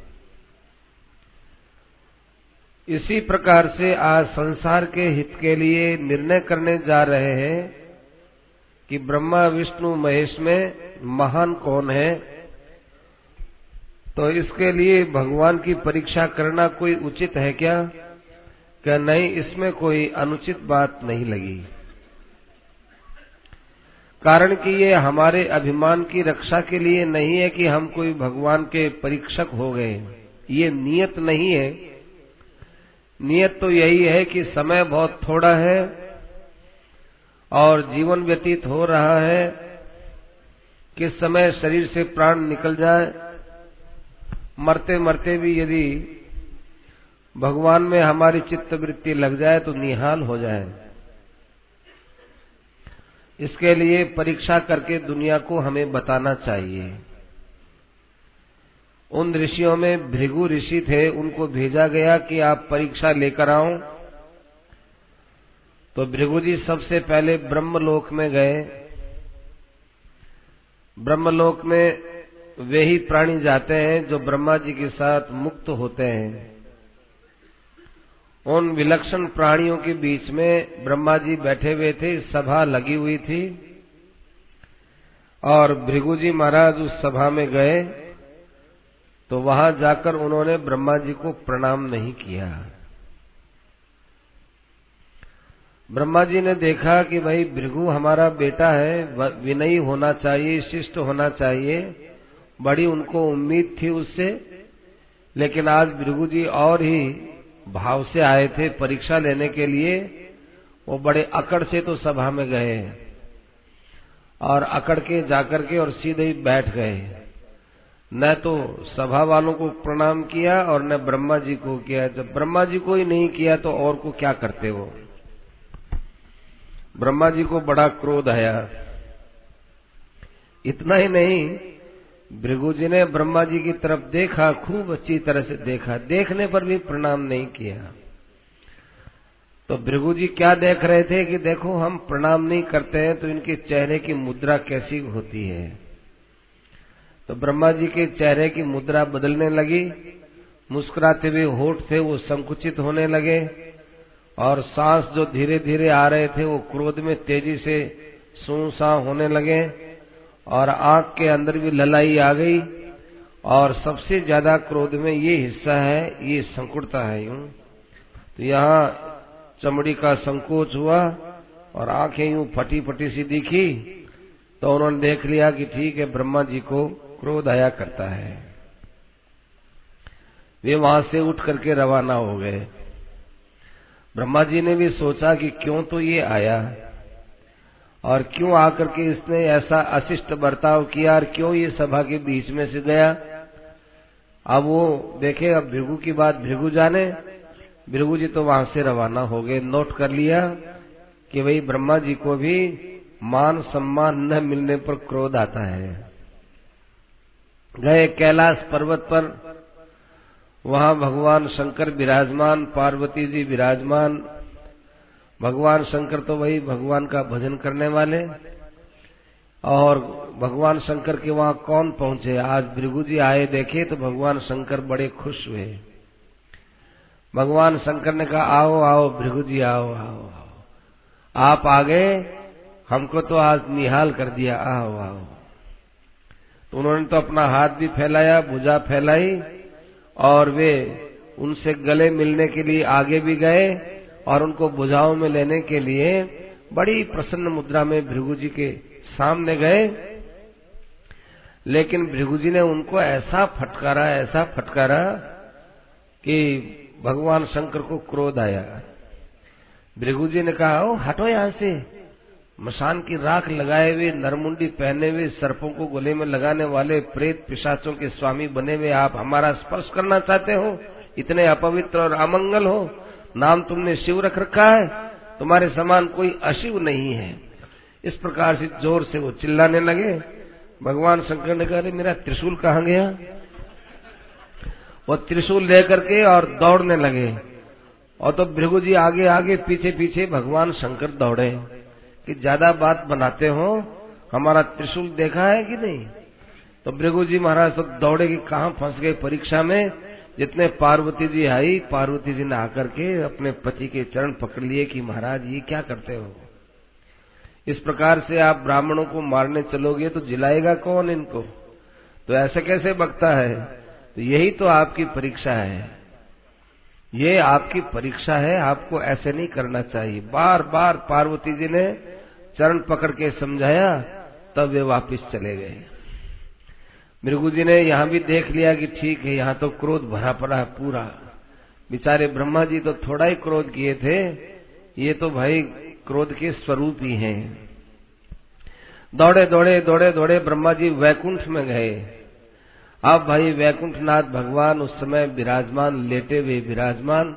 इसी प्रकार से आज संसार के हित के लिए निर्णय करने जा रहे हैं कि ब्रह्मा, विष्णु, महेश में महान कौन है। तो इसके लिए भगवान की परीक्षा करना कोई उचित है क्या? क्या नहीं, इसमें कोई अनुचित बात नहीं लगी। कारण कि ये हमारे अभिमान की रक्षा के लिए नहीं है कि हम कोई भगवान के परीक्षक हो गए। ये नियत नहीं है। नियत तो यही है कि समय बहुत थोड़ा है और जीवन व्यतीत हो रहा है। किस समय शरीर से प्राण निकल जाए। मरते मरते भी यदि भगवान में हमारी चित्त वृत्ति लग जाए तो निहाल हो जाए। इसके लिए परीक्षा करके दुनिया को हमें बताना चाहिए। उन ऋषियों में भृगु ऋषि थे, उनको भेजा गया कि आप परीक्षा लेकर आओ। तो भृगु जी सबसे पहले ब्रह्मलोक में गए। ब्रह्मलोक में वे ही प्राणी जाते हैं जो ब्रह्मा जी के साथ मुक्त होते हैं। उन विलक्षण प्राणियों के बीच में ब्रह्मा जी बैठे हुए थे सभा लगी हुई थी। और भृगु जी महाराज उस सभा में गए तो वहाँ जाकर उन्होंने ब्रह्मा जी को प्रणाम नहीं किया। ब्रह्मा जी ने देखा कि भाई भृगु हमारा बेटा है विनयी होना चाहिए, शिष्ट होना चाहिए, बड़ी उनको उम्मीद थी उससे। लेकिन आज भृगु जी और ही भाव से आए थे परीक्षा लेने के लिए, वो बड़े अकड़ से तो सभा में गए। और अकड़ के जाकर के और सीधे ही बैठ गए। न तो सभा वालों को प्रणाम किया और न ब्रह्मा जी को किया। जब ब्रह्मा जी को ही नहीं किया तो और को क्या करते वो? ब्रह्मा जी को बड़ा क्रोध आया। इतना ही नहीं भृगु जी ने ब्रह्मा जी की तरफ़ देखा, खूब अच्छी तरह से देखा। देखने पर भी प्रणाम नहीं किया। तो भृगु जी क्या देख रहे थे कि देखो, हम प्रणाम नहीं करते हैं तो इनके चेहरे की मुद्रा कैसी होती है? तो ब्रह्मा जी के चेहरे की मुद्रा बदलने लगी। मुस्कुराते हुए होठ थे वो संकुचित होने लगे और सांस जो धीरे धीरे आ रहे थे, वो क्रोध में तेज़ी से सू सा होने लगे। और आँख के अंदर भी ललाई आ गई। और सबसे ज़्यादा क्रोध में ये हिस्सा है, ये संकुड़ता है यूँ। तो यहाँ चमड़ी का संकोच हुआ और आँखें यूँ फटी फटी सी दिखी तो उन्होंने देख लिया कि ठीक है, ब्रह्मा जी को क्रोध आया करता है। वे वहाँ से उठ करके रवाना हो गए। ब्रह्मा जी ने भी सोचा कि क्यों तो ये आया? और क्यों आकर के इसने ऐसा अशिष्ट बर्ताव किया और क्यों ये सभा के बीच में से गया? अब वो देखे, अब भृगु की बात भृगु जाने। भृगु जी तो वहाँ से रवाना हो गए, नोट कर लिया कि भाई ब्रह्मा जी को भी मान सम्मान न मिलने पर क्रोध आता है। गए कैलाश पर्वत पर। वहाँ भगवान शंकर विराजमान, पार्वती जी विराजमान भगवान शंकर तो वही भगवान का भजन करने वाले। और भगवान शंकर के वहाँ कौन पहुँचे? आज भृगु जी आए देखे तो भगवान शंकर बड़े खुश हुए। भगवान शंकर ने कहा, आओ आओ, भृगु जी, आओ आओ आओ। आप आ गए? हमको तो आज निहाल कर दिया। आओ आओ। तो उन्होंने तो अपना हाथ भी फैलाया, भुजा फैलाई, और वे उनसे गले मिलने के लिए आगे भी गए। और उनको बुझाव में लेने के लिए बड़ी प्रसन्न मुद्रा में भृगु जी के सामने गए। लेकिन भृगु जी ने उनको ऐसा फटकारा ऐसा फटकारा कि भगवान शंकर को क्रोध आया। भृगु जी ने कहा ओ हटो यहाँ से। मशान की राख लगाए हुए नरमुंडी पहने हुए सर्पों को गले में लगाने वाले प्रेत पिशाचों के स्वामी बने हुए आप हमारा स्पर्श करना चाहते हो? इतने अपवित्र और अमंगल हो। नाम तुमने शिव रख रखा है, तुम्हारे समान कोई अशिव नहीं है। इस प्रकार से ज़ोर से वो चिल्लाने लगे। भगवान शंकर ने कहा मेरा त्रिशूल कहाँ गया? वो त्रिशूल लेकर के और दौड़ने लगे। और तो भृगु जी आगे आगे, पीछे पीछे भगवान शंकर दौड़े कि, ज़्यादा बात बनाते हो, हमारा त्रिशूल देखा है कि नहीं? तो भृगु जी महाराज तो दौड़े कि कहाँ फंस गए परीक्षा में। जितने पार्वती जी आई, पार्वती जी ने आकर के अपने पति के चरण पकड़ लिए कि महाराज, ये क्या करते हो? इस प्रकार से आप ब्राह्मणों को मारने चलोगे तो जिलाएगा कौन इनको? तो ऐसे कैसे बकता है? तो यही तो आपकी परीक्षा है। ये आपकी परीक्षा है, आपको ऐसे नहीं करना चाहिए। बार बार पार्वती जी ने चरण पकड़ के समझाया, तब वे वापस चले गए। मृगु जी ने यहाँ भी देख लिया कि ठीक है, यहाँ तो क्रोध भरा पड़ा है पूरा। बेचारे ब्रह्मा जी तो थोड़ा ही क्रोध किए थे, ये तो भाई क्रोध के स्वरूप ही हैं। दौड़े दौड़े दौड़े दौड़े ब्रह्मा जी वैकुंठ में गए। अब भाई वैकुंठनाथ भगवान उस समय विराजमान, लेटे हुए विराजमान,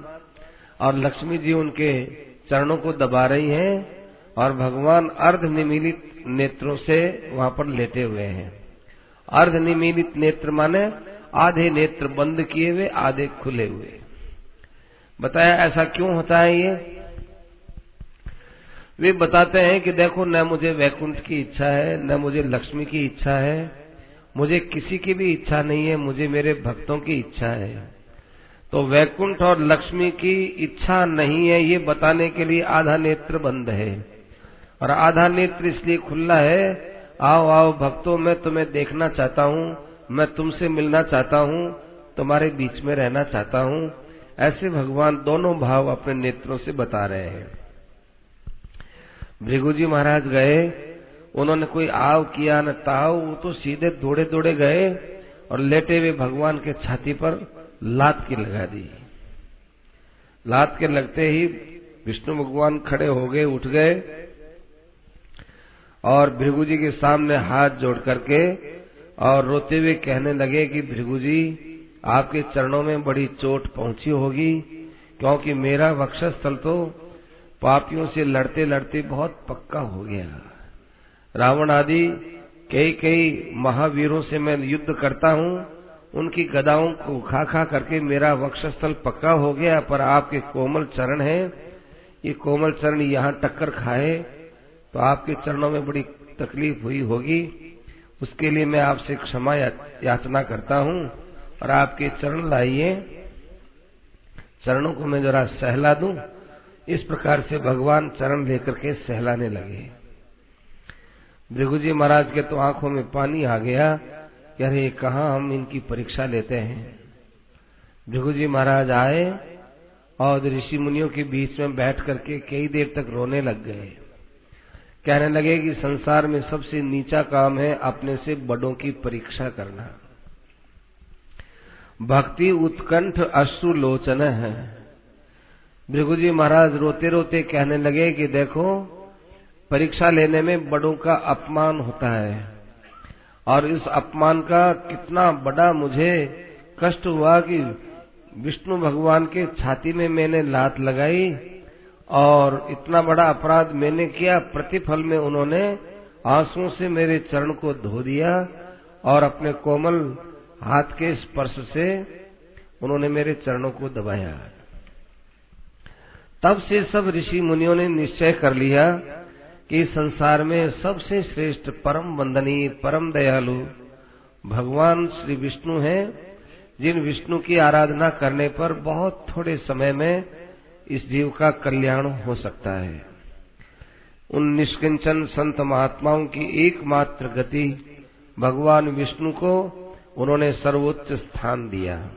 और लक्ष्मी जी उनके चरणों को दबा रही हैं, और भगवान अर्ध निमिलित नेत्रों से वहाँ पर लेटे हुए हैं। अर्ध निमिलित नेत्र माने, आधे नेत्र बंद किए हुए, आधे खुले हुए। बताया ऐसा क्यों होता है ये? वे बताते हैं कि देखो, न मुझे वैकुंठ की इच्छा है, न मुझे लक्ष्मी की इच्छा है, मुझे किसी की भी इच्छा नहीं है, मुझे मेरे भक्तों की इच्छा है। तो वैकुंठ और लक्ष्मी की इच्छा नहीं है, ये बताने के लिए आधा नेत्र बंद है। और आधा नेत्र इसलिए खुला है आओ आओ, भक्तों, मैं तुम्हें देखना चाहता हूँ, मैं तुमसे मिलना चाहता हूँ, तुम्हारे बीच में रहना चाहता हूँ। ऐसे भगवान दोनों भाव अपने नेत्रों से बता रहे हैं। भृगु जी महाराज गए, उन्होंने कोई आव किया न ताव, वो तो सीधे दौड़े दौड़े गए और लेटे हुए भगवान के छाती पर लात की लगा दी। लात के लगते ही विष्णु भगवान खड़े हो गए, उठ गए। और भृगु जी के सामने हाथ जोड़ करके और रोते हुए कहने लगे कि भृगु जी आपके चरणों में बड़ी चोट पहुँची होगी, क्योंकि मेरा वक्षस्थल तो पापियों से लड़ते लड़ते बहुत पक्का हो गया। रावण आदि कई कई महावीरों से मैं युद्ध करता हूँ, उनकी गदाओं को खा खा करके मेरा वक्षस्थल पक्का हो गया, पर आपके कोमल चरण है। ये कोमल चरण यहाँ टक्कर खाए तो आपके चरणों में बड़ी तकलीफ़ हुई होगी। उसके लिए मैं आपसे क्षमा याचना करता हूँ और आपके चरण लाइए। चरणों को मैं जरा सहला दूँ। इस प्रकार से भगवान चरण लेकर के सहलाने लगे। भृगु जी महाराज के तो आँखों में पानी आ गया अरे कहा हम इनकी परीक्षा लेते हैं। भृगु जी महाराज आए और ऋषि मुनियों के बीच में बैठ करके कई देर तक रोने लग गए। कहने लगे कि संसार में सबसे नीचा काम है अपने से बड़ों की परीक्षा करना। भक्ति उत्कंठ अश्रु लोचन है। भृगु जी महाराज रोते रोते कहने लगे कि देखो, परीक्षा लेने में बड़ों का अपमान होता है। और इस अपमान का कितना बड़ा मुझे कष्ट हुआ कि विष्णु भगवान के छाती में मैंने लात लगाई और इतना बड़ा अपराध मैंने किया, प्रतिफल में उन्होंने आंसुओं से मेरे चरण को धो दिया और अपने कोमल हाथ के स्पर्श से उन्होंने मेरे चरणों को दबाया। तब से सब ऋषि मुनियों ने निश्चय कर लिया कि संसार में सबसे श्रेष्ठ परम वंदनीय, परम दयालु भगवान श्री विष्णु हैं, जिन विष्णु की आराधना करने पर बहुत थोड़े समय में इस जीव का कल्याण हो सकता है। उन निष्किंचन संत महात्माओं की एकमात्र गति, भगवान विष्णु को उन्होंने सर्वोच्च स्थान दिया।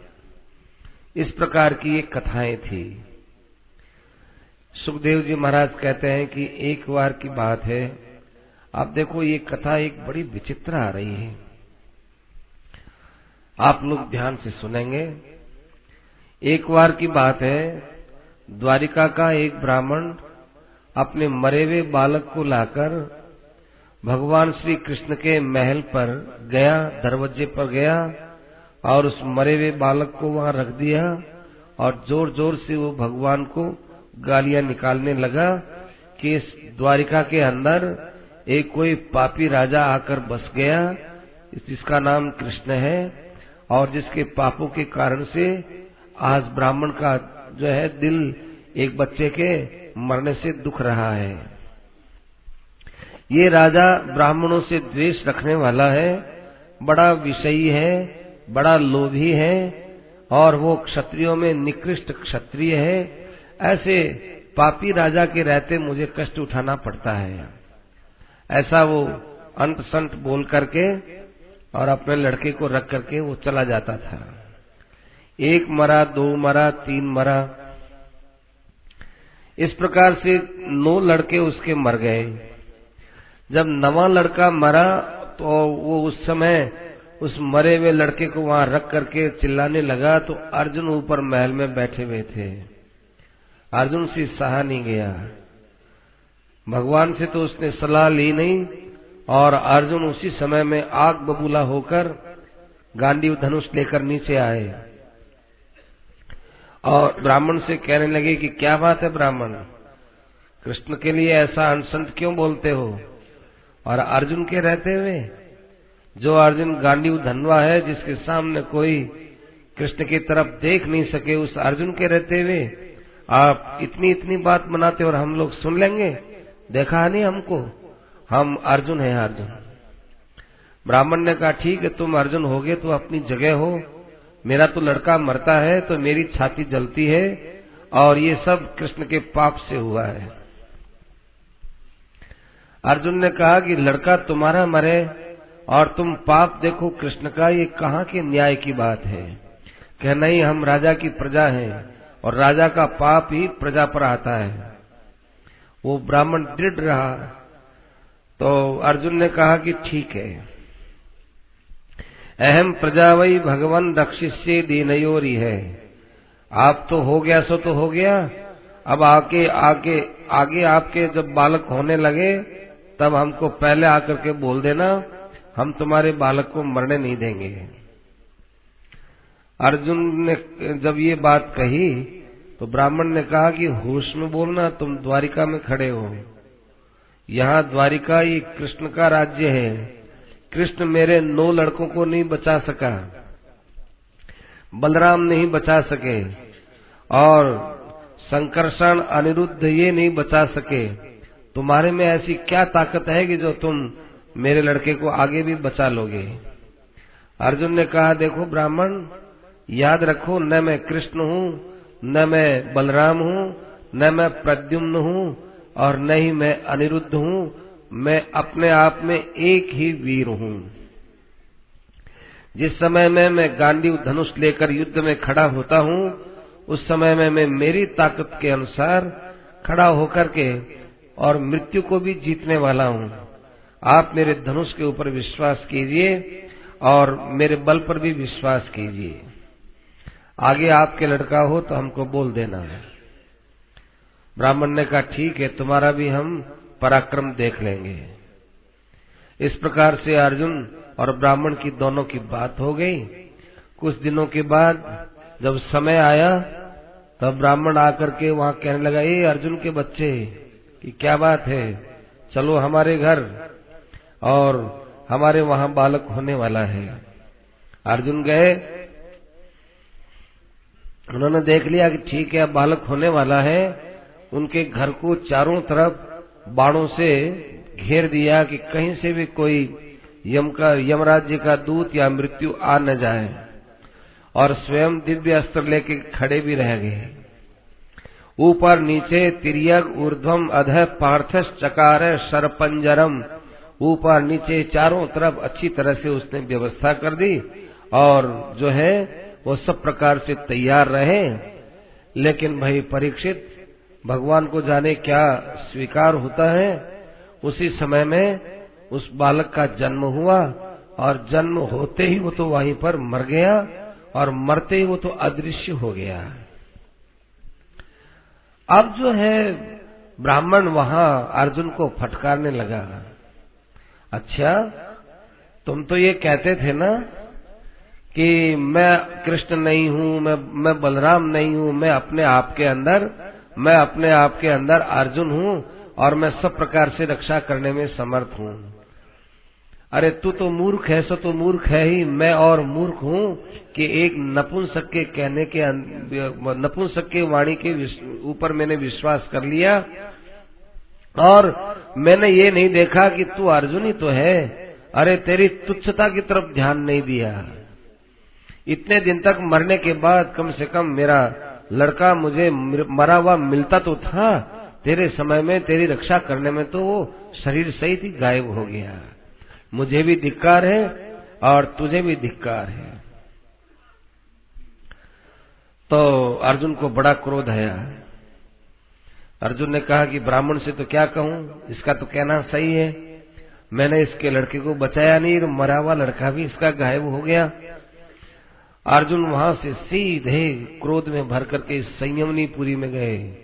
इस प्रकार की ये कथाएँ थी। सुखदेव जी महाराज कहते हैं कि एक बार की बात है। आप देखो, ये कथा एक बड़ी विचित्र आ रही है। आप लोग ध्यान से सुनेंगे। एक बार की बात है द्वारिका का एक ब्राह्मण अपने मरे हुए बालक को लाकर भगवान श्री कृष्ण के महल पर गया, दरवाजे पर गया और उस मरे हुए बालक को वहाँ रख दिया और ज़ोर ज़ोर से वो भगवान को गालियाँ निकालने लगा कि इस द्वारिका के अंदर एक कोई पापी राजा आकर बस गया, जिसका नाम कृष्ण है और जिसके पापों के कारण से आज ब्राह्मण का जो है दिल एक बच्चे के मरने से दुख रहा है। ये राजा ब्राह्मणों से द्वेष रखने वाला है, बड़ा विषयी है, बड़ा लोभी है, और वो क्षत्रियो में निकृष्ट क्षत्रिय है। ऐसे पापी राजा के रहते मुझे कष्ट उठाना पड़ता है। ऐसा वो अंत संत बोल करके और अपने लड़के को रख करके वो चला जाता था। एक मरा, दो मरा, तीन मरा। इस प्रकार से नौ लड़के उसके मर गए। जब नवा लड़का मरा तो वो उस समय उस मरे हुए लड़के को वहाँ रख करके चिल्लाने लगा तो अर्जुन ऊपर महल में बैठे हुए थे। अर्जुन से सहा नहीं गया। भगवान से तो उसने सलाह ली नहीं, और अर्जुन उसी समय में आग बबूला होकर गांडी धनुष लेकर नीचे आए। और ब्राह्मण से कहने लगे कि क्या बात है ब्राह्मण? कृष्ण के लिए ऐसा अनसंत क्यों बोलते हो? और अर्जुन के रहते हुए? जो अर्जुन गांडी धनवा है, जिसके सामने कोई कृष्ण की तरफ़ देख नहीं सके, उस अर्जुन के रहते हुए आप इतनी इतनी बात मनाते और हम लोग सुन लेंगे? देखा नहीं हमको? हम अर्जुन है, अर्जुन। ब्राह्मण ने कहा, ठीक है, तुम अर्जुन हो गए तो अपनी जगह हो मेरा तो लड़का मरता है तो मेरी छाती जलती है और ये सब कृष्ण के पाप से हुआ है। अर्जुन ने कहा कि लड़का तुम्हारा मरे और तुम पाप देखो कृष्ण का, ये कहाँ के न्याय की बात है? कह, नहीं, हम राजा की प्रजा हैं और राजा का पाप ही प्रजा पर आता है। वो ब्राह्मण दृढ़ रहा। तो अर्जुन ने कहा कि ठीक है। अहम प्रजा वही भगवान रक्षिष्य दीनयोरी है। आप तो हो गया, सो तो हो गया। अब आके आगे आगे आपके जब बालक होने लगे, तब हमको पहले आकर के बोल देना, हम तुम्हारे बालक को मरने नहीं देंगे। अर्जुन ने जब ये बात कही तो ब्राह्मण ने कहा कि होश में बोलना, तुम द्वारिका में खड़े हो। यहाँ द्वारिका ये कृष्ण का राज्य है। कृष्ण मेरे नौ लड़कों को नहीं बचा सका। बलराम नहीं बचा सके। और संकर्षण अनिरुद्ध ये नहीं बचा सके। तुम्हारे में ऐसी क्या ताकत है कि जो तुम मेरे लड़के को आगे भी बचा लोगे? अर्जुन ने कहा, देखो ब्राह्मण, याद रखो, न मैं कृष्ण हूँ, न मैं बलराम हूँ, न मैं प्रद्युम्न हूँ, और न ही मैं अनिरुद्ध हूँ मैं अपने आप में एक ही वीर हूँ। जिस समय में मैं गांडी धनुष लेकर युद्ध में खड़ा होता हूँ, उस समय में मैं मेरी ताकत के अनुसार खड़ा होकर के और मृत्यु को भी जीतने वाला हूँ। आप मेरे धनुष के ऊपर विश्वास कीजिए और मेरे बल पर भी विश्वास कीजिए। आगे आपके लड़का हो तो हमको बोल देना। है ब्राह्मण ने कहा, ठीक है, तुम्हारा भी हम पराक्रम देख लेंगे। इस प्रकार से अर्जुन और ब्राह्मण की दोनों की बात हो गई। कुछ दिनों के बाद जब समय आया, तब ब्राह्मण आकर के वहाँ कहने लगा ये अर्जुन के बच्चे, कि क्या बात है? चलो हमारे घर और हमारे वहाँ बालक होने वाला है। अर्जुन गए। उन्होंने देख लिया कि ठीक है बालक होने वाला है। उनके घर को चारों तरफ़ बाणों से घेर दिया कि कहीं से भी कोई यम का, यमराज्य का दूत या मृत्यु आ न जाए और स्वयं दिव्य अस्त्र लेके खड़े भी रह गए। ऊपर नीचे तिरियग ऊर्ध्वम अध पार्थ चकार सरपंजरम। ऊपर नीचे चारों तरफ़ अच्छी तरह से उसने व्यवस्था कर दी और जो है वो सब प्रकार से तैयार रहे। लेकिन भाई परीक्षित भगवान को जाने क्या स्वीकार होता है, उसी समय में उस बालक का जन्म हुआ और जन्म होते ही वो तो वहीं पर मर गया और मरते ही वो तो अदृश्य हो गया। अब जो है, ब्राह्मण वहाँ अर्जुन को फटकारने लगा। अच्छा तुम तो ये कहते थे ना कि मैं कृष्ण नहीं हूँ, मैं मैं बलराम नहीं हूँ, मैं अपने आप के अंदर मैं अपने आप के अंदर अर्जुन हूँ और मैं सब प्रकार से रक्षा करने में समर्थ हूँ। अरे तू तो मूर्ख है, सो तो मूर्ख है ही। मैं और मूर्ख हूँ कि एक नपुंसक के कहने के नपुंसक के वाणी के ऊपर मैंने विश्वास कर लिया। और मैंने ये नहीं देखा कि तू अर्जुन ही तो है। अरे तेरी तुच्छता की तरफ़ ध्यान नहीं दिया। इतने दिन तक मरने के बाद कम से कम मेरा लड़का मुझे मरा हुआ मिलता तो था। तेरे समय में, तेरी रक्षा करने में तो वो शरीर सहित ही गायब हो गया। मुझे भी धिक्कार है और तुझे भी धिक्कार है। तो अर्जुन को बड़ा क्रोध आया। अर्जुन ने कहा कि ब्राह्मण से तो क्या कहूँ? इसका तो कहना सही है। मैंने इसके लड़के को बचाया नहीं मरा हुआ लड़का भी इसका गायब हो गया। अर्जुन वहाँ से सीधे क्रोध में भर करके संयमनी पुरी में गए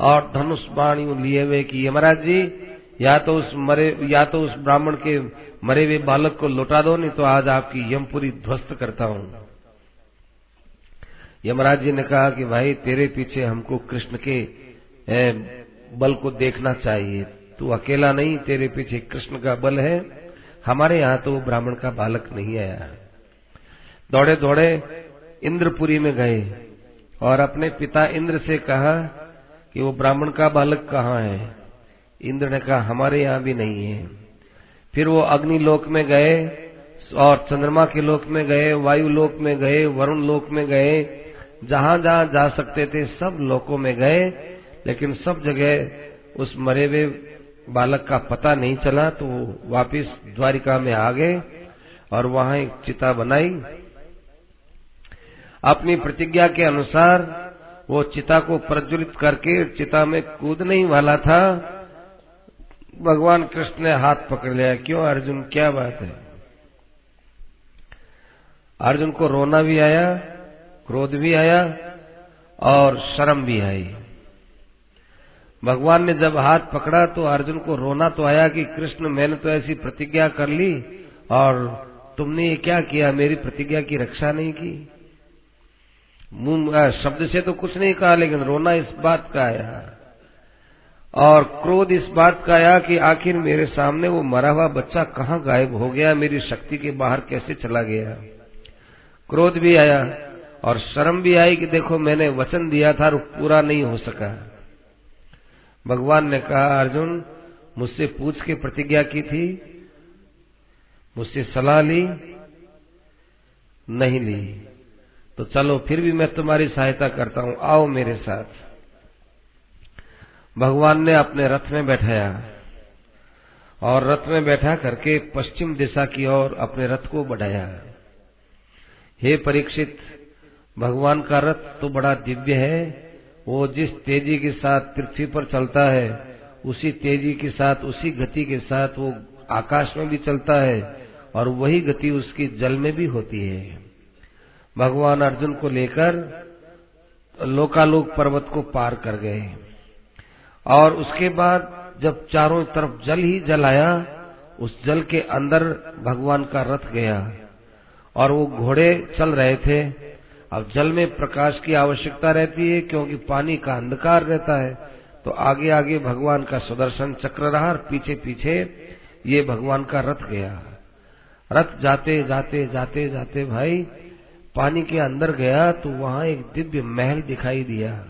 और धनुष बाणी लिए हुए कि यमराज जी, या तो उस मरे, या तो उस ब्राह्मण के मरे हुए बालक को लौटा दो, नहीं तो आज आपकी यमपुरी ध्वस्त करता हूँ। यमराज जी ने कहा कि, भाई, तेरे पीछे हमको कृष्ण के बल को देखना चाहिए। तू अकेला नहीं, तेरे पीछे कृष्ण का बल है। हमारे यहाँ तो ब्राह्मण का बालक नहीं आया दौड़े दौड़े इंद्रपुरी में गए और अपने पिता इंद्र से कहा कि वो ब्राह्मण का बालक कहाँ है? इंद्र ने कहा, हमारे यहाँ भी नहीं है। फिर वो अग्नि लोक में गए और चंद्रमा के लोक में गए, वायु लोक में गए, वरुण लोक में गए, जहाँ जहाँ जा सकते थे सब लोकों में गए, लेकिन सब जगह उस मरे हुए बालक का पता नहीं चला तो वापिस द्वारिका में आ गए और वहाँ एक चिता बनाई अपनी प्रतिज्ञा के अनुसार वो चिता को प्रज्वलित करके चिता में कूदने ही वाला था। भगवान कृष्ण ने हाथ पकड़ लिया, क्यों अर्जुन, क्या बात है? अर्जुन को रोना भी आया, क्रोध भी आया और शर्म भी आई। भगवान ने जब हाथ पकड़ा तो अर्जुन को रोना तो आया कि, कृष्ण, मैंने तो ऐसी प्रतिज्ञा कर ली और तुमने ये क्या किया? मेरी प्रतिज्ञा की रक्षा नहीं की। मुँह शब्द से तो कुछ नहीं कहा, लेकिन रोना इस बात का आया। और क्रोध इस बात का आया कि आखिर मेरे सामने वो मरा हुआ बच्चा कहाँ गायब हो गया, मेरी शक्ति के बाहर कैसे चला गया। क्रोध भी आया और शर्म भी आई कि देखो मैंने वचन दिया था और पूरा नहीं हो सका। भगवान ने कहा, अर्जुन, मुझसे पूछ के प्रतिज्ञा की थी, मुझसे सलाह ली, नहीं ली। तो चलो, फिर भी मैं तुम्हारी सहायता करता हूँ। आओ मेरे साथ। भगवान ने अपने रथ में बैठाया और रथ में बैठा करके पश्चिम दिशा की ओर अपने रथ को बढ़ाया। हे परीक्षित, भगवान का रथ तो बड़ा दिव्य है। वो जिस तेज़ी के साथ पृथ्वी पर चलता है, उसी तेज़ी के साथ, उसी गति के साथ वो आकाश में भी चलता है और वही गति उसकी जल में भी होती है। भगवान अर्जुन को लेकर लोकालोक पर्वत को पार कर गए। और उसके बाद जब चारों तरफ़ जल ही जल आया, उस जल के अंदर भगवान का रथ गया और वो घोड़े चल रहे थे। अब जल में प्रकाश की आवश्यकता रहती है, क्योंकि पानी का अंधकार रहता है। तो आगे आगे भगवान का सुदर्शन चक्र रहा और पीछे पीछे ये भगवान का रथ गया। रथ जाते जाते जाते जाते भाई पानी के अंदर गया तो वहाँ एक दिव्य महल दिखाई दिया।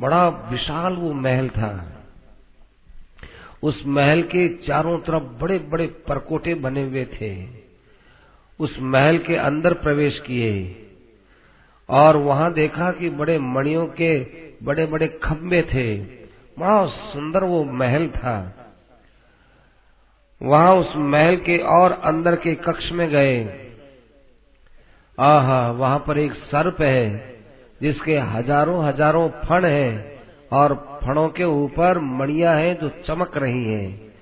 बड़ा विशाल वो महल था। उस महल के चारों तरफ़ बड़े बड़े परकोटे बने हुए थे। उस महल के अंदर प्रवेश किए और वहाँ देखा कि बड़े मणियों के बड़े बड़े खंबे थे। बड़ा सुंदर वो महल था। वहाँ उस महल के और अंदर के कक्ष में गए। आहा, वहाँ पर एक सर्प है, जिसके हज़ारों हज़ारों फण हैं और फणों के ऊपर मणिया हैं जो चमक रही हैं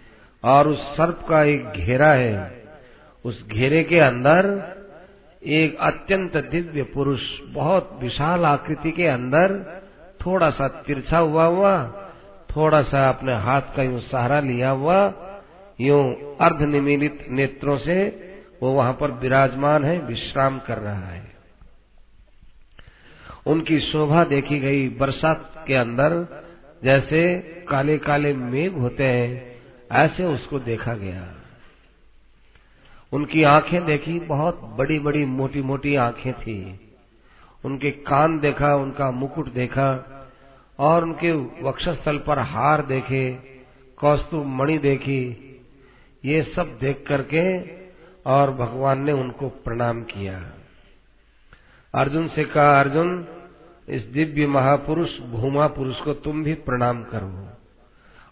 और उस सर्प का एक घेरा है। उस घेरे के अंदर एक अत्यंत दिव्य पुरुष, बहुत विशाल आकृति के अंदर थोड़ा सा तिरछा हुआ हुआ, थोड़ा सा अपने हाथ का यूँ सहारा लिया हुआ, यूँ अर्ध निमिलित नेत्रों से वो वहाँ पर विराजमान है, विश्राम कर रहा है। उनकी शोभा देखी गई बरसात के अंदर, जैसे काले काले मेघ होते हैं, ऐसे उसको देखा गया। उनकी आँखें देखी, बहुत बड़ी बड़ी मोटी मोटी आँखें थी। उनके कान देखा, उनका मुकुट देखा, और उनके वक्षस्थल पर हार देखे कौस्तु मणि देखी, ये सब देख करके और भगवान ने उनको प्रणाम किया। अर्जुन से कहा, अर्जुन, इस दिव्य महापुरुष, भूमा पुरुष को तुम भी प्रणाम करो।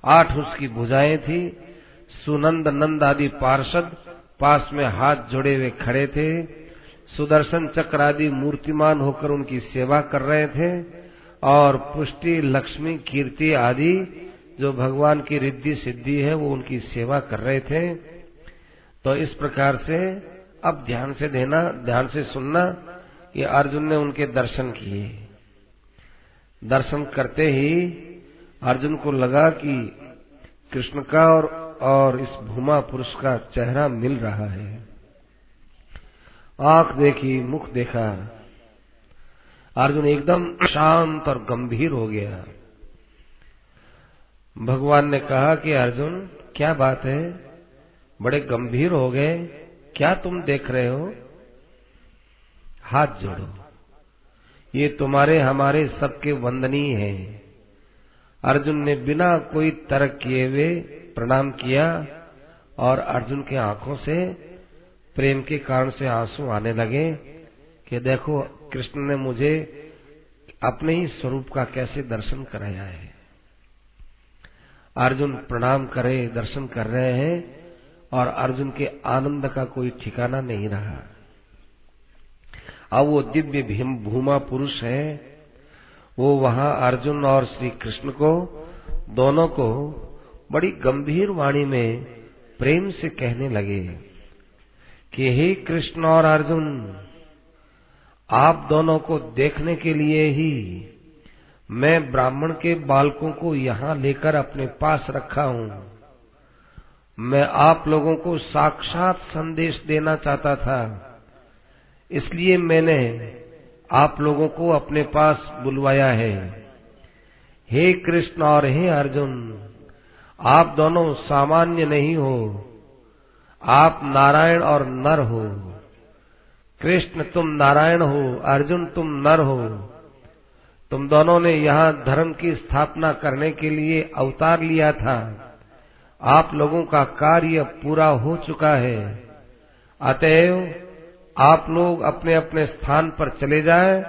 आठ उसकी भुजाएँ थी, सुनंद नंद आदि पार्षद पास में हाथ जोड़े हुए खड़े थे, सुदर्शन चक्र आदि मूर्तिमान होकर उनकी सेवा कर रहे थे, और पुष्टि, लक्ष्मी, कीर्ति आदि जो भगवान की रिद्धि सिद्धि है, वो उनकी सेवा कर रहे थे। तो इस प्रकार से अब ध्यान से देना, ध्यान से सुनना कि अर्जुन ने उनके दर्शन किए। दर्शन करते ही अर्जुन को लगा कि कृष्ण का और और इस भूमा पुरुष का चेहरा मिल रहा है। आँख देखी, मुख देखा। अर्जुन एकदम शांत और गंभीर हो गया। भगवान ने कहा कि अर्जुन, क्या बात है? बड़े गंभीर हो गए। क्या तुम देख रहे हो? हाथ जोड़ो। ये तुम्हारे, हमारे सबके वंदनीय हैं। अर्जुन ने बिना कोई तर्क किए हुए प्रणाम किया और अर्जुन के आँखों से, प्रेम के कारण से आँसू आने लगे कि देखो, कृष्ण ने मुझे अपने ही स्वरूप का कैसे दर्शन कराया है। अर्जुन प्रणाम करे, दर्शन कर रहे हैं। और अर्जुन के आनंद का कोई ठिकाना नहीं रहा। अब वो दिव्य भीम भूमा पुरुष है। वो वहाँ अर्जुन और श्री कृष्ण को, दोनों को बड़ी गंभीर वाणी में प्रेम से कहने लगे कि हे कृष्ण और अर्जुन, आप दोनों को देखने के लिए ही मैं ब्राह्मण के बालकों को यहाँ लेकर अपने पास रखा हूँ। मैं आप लोगों को साक्षात संदेश देना चाहता था। इसलिए मैंने आप लोगों को अपने पास बुलवाया है। हे कृष्ण और हे अर्जुन, आप दोनों सामान्य नहीं हो। आप नारायण और नर हो। कृष्ण, तुम नारायण हो, अर्जुन, तुम नर हो। तुम दोनों ने यहाँ धर्म की स्थापना करने के लिए अवतार लिया था। आप लोगों का कार्य पूरा हो चुका है। अतएव आप लोग अपने अपने स्थान पर चले जाएँ।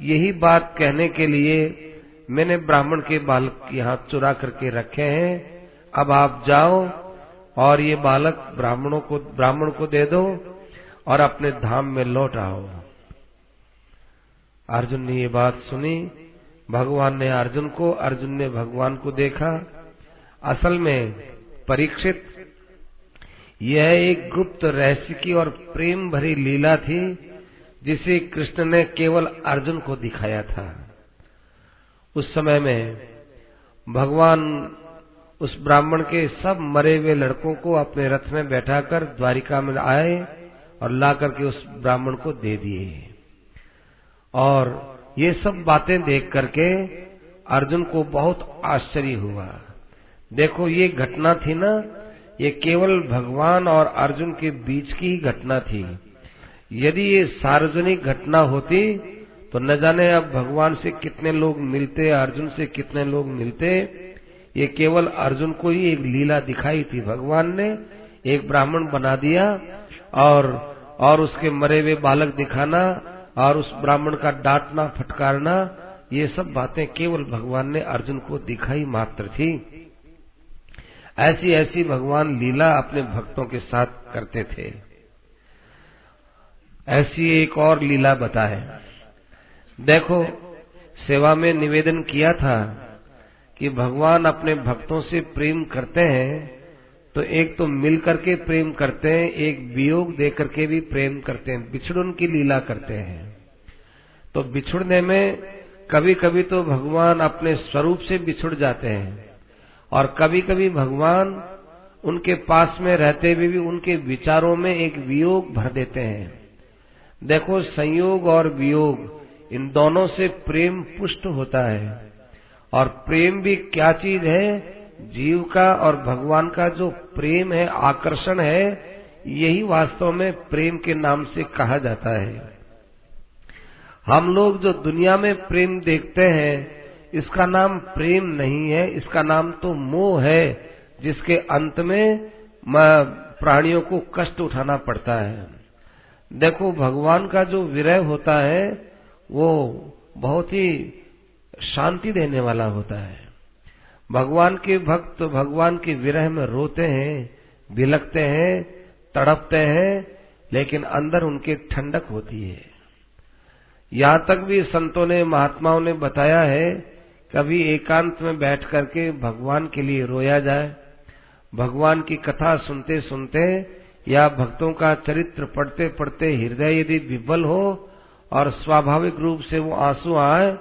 यही बात कहने के लिए मैंने ब्राह्मण के बालक यहाँ चुरा करके रखे हैं। अब आप जाओ और ये बालक ब्राह्मणों को, ब्राह्मण को दे दो और अपने धाम में लौट आओ। अर्जुन ने ये बात सुनी। भगवान ने अर्जुन को, अर्जुन ने भगवान को देखा। असल में परीक्षित। यह एक गुप्त रहस्य की और प्रेम भरी लीला थी, जिसे कृष्ण ने केवल अर्जुन को दिखाया था। उस समय में भगवान उस ब्राह्मण के सब मरे हुए लड़कों को अपने रथ में बैठाकर द्वारिका में आए और ला करके उस ब्राह्मण को दे दिए। और ये सब बातें देख करके अर्जुन को बहुत आश्चर्य हुआ। देखो, ये घटना थी ना, ये केवल भगवान और अर्जुन के बीच की ही घटना थी। यदि ये सार्वजनिक घटना होती तो न जाने अब भगवान से कितने लोग मिलते, अर्जुन से कितने लोग मिलते। ये केवल अर्जुन को ही एक लीला दिखाई थी। भगवान ने एक ब्राह्मण बना दिया और और उसके मरे हुए बालक दिखाना और उस ब्राह्मण का डांटना, फटकारना, ये सब बातें केवल भगवान ने अर्जुन को दिखाई मात्र थी। ऐसी ऐसी भगवान लीला अपने भक्तों के साथ करते थे। ऐसी एक और लीला बताए। देखो, सेवा में निवेदन किया था कि भगवान अपने भक्तों से प्रेम करते हैं तो एक तो मिल करके प्रेम करते हैं, एक वियोग दे करके भी प्रेम करते हैं, बिछड़न की लीला करते हैं। तो बिछुड़ने में कभी कभी तो भगवान अपने स्वरूप से बिछुड़ जाते हैं। और कभी कभी भगवान उनके पास में रहते हुए भी उनके विचारों में एक वियोग भर देते हैं। देखो, संयोग और वियोग, इन दोनों से प्रेम पुष्ट होता है। और प्रेम भी क्या चीज़ है? जीव का और भगवान का जो प्रेम है, आकर्षण है, यही वास्तव में प्रेम के नाम से कहा जाता है। हम लोग जो दुनिया में प्रेम देखते हैं इसका नाम प्रेम नहीं है, इसका नाम तो मोह है, जिसके अंत में प्राणियों को कष्ट उठाना पड़ता है। देखो, भगवान का जो विरह होता है, वो बहुत ही शांति देने वाला होता है। भगवान के भक्त भगवान के विरह में रोते हैं बिलकते हैं, तड़पते हैं, लेकिन अंदर उनके ठंडक होती है। यहाँ तक भी संतों ने, महात्माओं ने बताया है कभी एकांत में बैठ करके भगवान के लिए रोया जाए, भगवान की कथा सुनते सुनते या भक्तों का चरित्र पढ़ते पढ़ते हृदय यदि विबल हो और स्वाभाविक रूप से वो आँसू आए,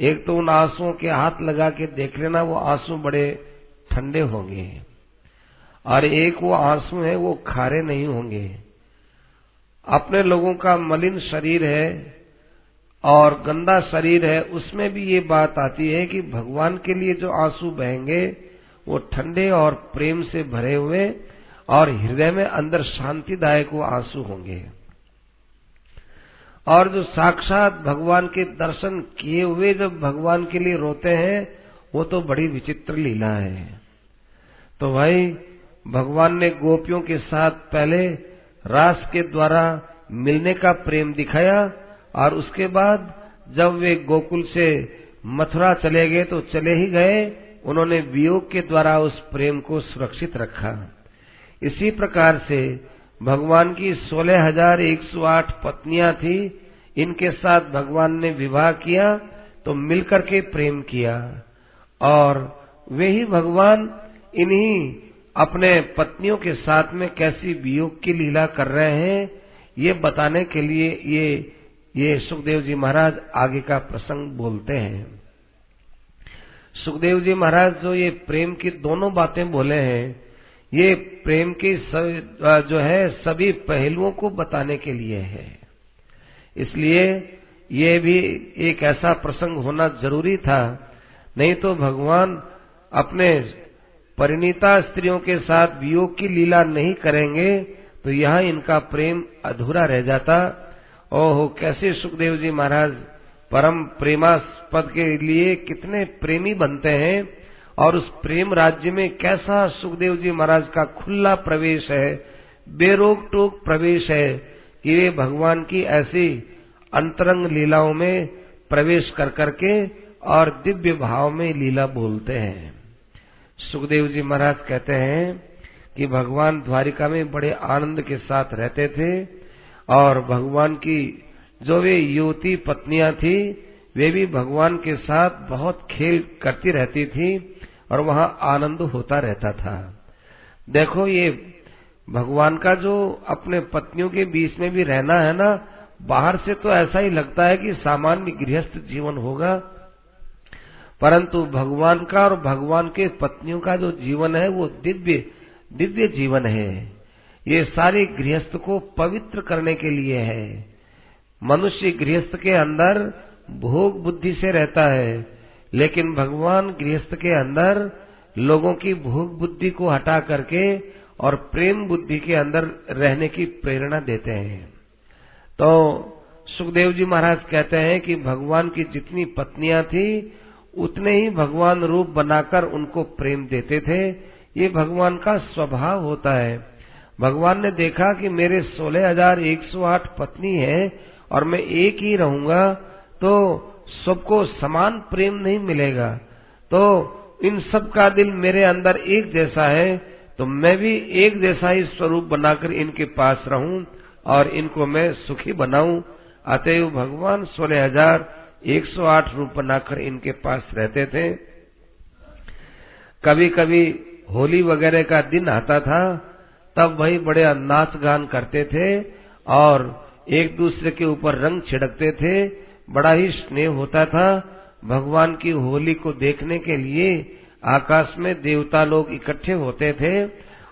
एक तो उन आंसुओं के हाथ लगा के देख लेना, वो आँसू बड़े ठंडे होंगे। और एक वो आँसू है, वो खारे नहीं होंगे। अपने लोगों का मलिन शरीर है और गंदा शरीर है, उसमें भी ये बात आती है कि भगवान के लिए जो आँसू बहेंगे, वो ठंडे और प्रेम से भरे हुए और हृदय में अंदर शांतिदायक वो आँसू होंगे। और जो साक्षात भगवान के दर्शन किए हुए जब भगवान के लिए रोते हैं, वो तो बड़ी विचित्र लीला है। तो भाई, भगवान ने गोपियों के साथ पहले रास के द्वारा मिलने का प्रेम दिखाया और उसके बाद जब वे गोकुल से मथुरा चले गए तो चले ही गए। उन्होंने वियोग के द्वारा उस प्रेम को सुरक्षित रखा। इसी प्रकार से भगवान की सोलह हज़ार एक सौ आठ पत्नियाँ थी। इनके साथ भगवान ने विवाह किया तो मिलकर के प्रेम किया। और वे ही भगवान इन्हीं अपने पत्नियों के साथ में कैसी वियोग की लीला कर रहे हैं, ये बताने के लिए ये ये सुखदेव जी महाराज आगे का प्रसंग बोलते हैं। सुखदेव जी महाराज जो ये प्रेम की दोनों बातें बोले हैं, ये प्रेम के जो है, सभी पहलुओं को बताने के लिए है। इसलिए ये भी एक ऐसा प्रसंग होना ज़रूरी था, नहीं तो भगवान अपने परिणीता स्त्रियों के साथ वियोग की लीला नहीं करेंगे तो यहाँ इनका प्रेम अधूरा रह जाता। ओहो, कैसे सुखदेव जी महाराज, परम प्रेमास्पद के लिए कितने प्रेमी बनते हैं, और उस प्रेम राज्य में कैसा सुखदेव जी महाराज का खुला प्रवेश है बेरोक टोक प्रवेश है, कि वे भगवान की ऐसी अंतरंग लीलाओं में प्रवेश कर करके और दिव्य भाव में लीला बोलते हैं। सुखदेव जी महाराज कहते हैं कि भगवान द्वारिका में बड़े आनंद के साथ रहते थे और भगवान की जो वे युवती पत्नियाँ थी, वे भी भगवान के साथ बहुत खेल करती रहती थी और वहाँ आनंद होता रहता था। देखो ये भगवान का जो अपने पत्नियों के बीच में भी रहना है ना, बाहर से तो ऐसा ही लगता है कि सामान्य गृहस्थ जीवन होगा। परंतु भगवान का और भगवान के पत्नियों का जो जीवन है, वो दिव्य दिव्य जीवन है। ये सारे गृहस्थ को पवित्र करने के लिए है। मनुष्य गृहस्थ के अंदर भोग बुद्धि से रहता है, लेकिन भगवान गृहस्थ के अंदर लोगों की भोग बुद्धि को हटा करके और प्रेम बुद्धि के अंदर रहने की प्रेरणा देते हैं। तो सुखदेव जी महाराज कहते हैं कि भगवान की जितनी पत्नियाँ थी, उतने ही भगवान रूप बनाकर उनको प्रेम देते थे। ये भगवान का स्वभाव होता है। भगवान ने देखा कि मेरे सोलह हज़ार एक सौ आठ पत्नी है और मैं एक ही रहूँगा तो सबको समान प्रेम नहीं मिलेगा। तो इन सब का दिल मेरे अंदर एक जैसा है तो मैं भी एक जैसा ही स्वरूप बनाकर इनके पास रहूँ और इनको मैं सुखी बनाऊँ। अतएव भगवान सोलह हज़ार एक सौ आठ रूप बनाकर इनके पास रहते थे। कभी कभी होली वगैरह का दिन आता था तब वही बड़े नाच गान करते थे और एक दूसरे के ऊपर रंग छिड़कते थे। बड़ा ही स्नेह होता था भगवान की होली को देखने के लिए। आकाश में देवता लोग इकट्ठे होते थे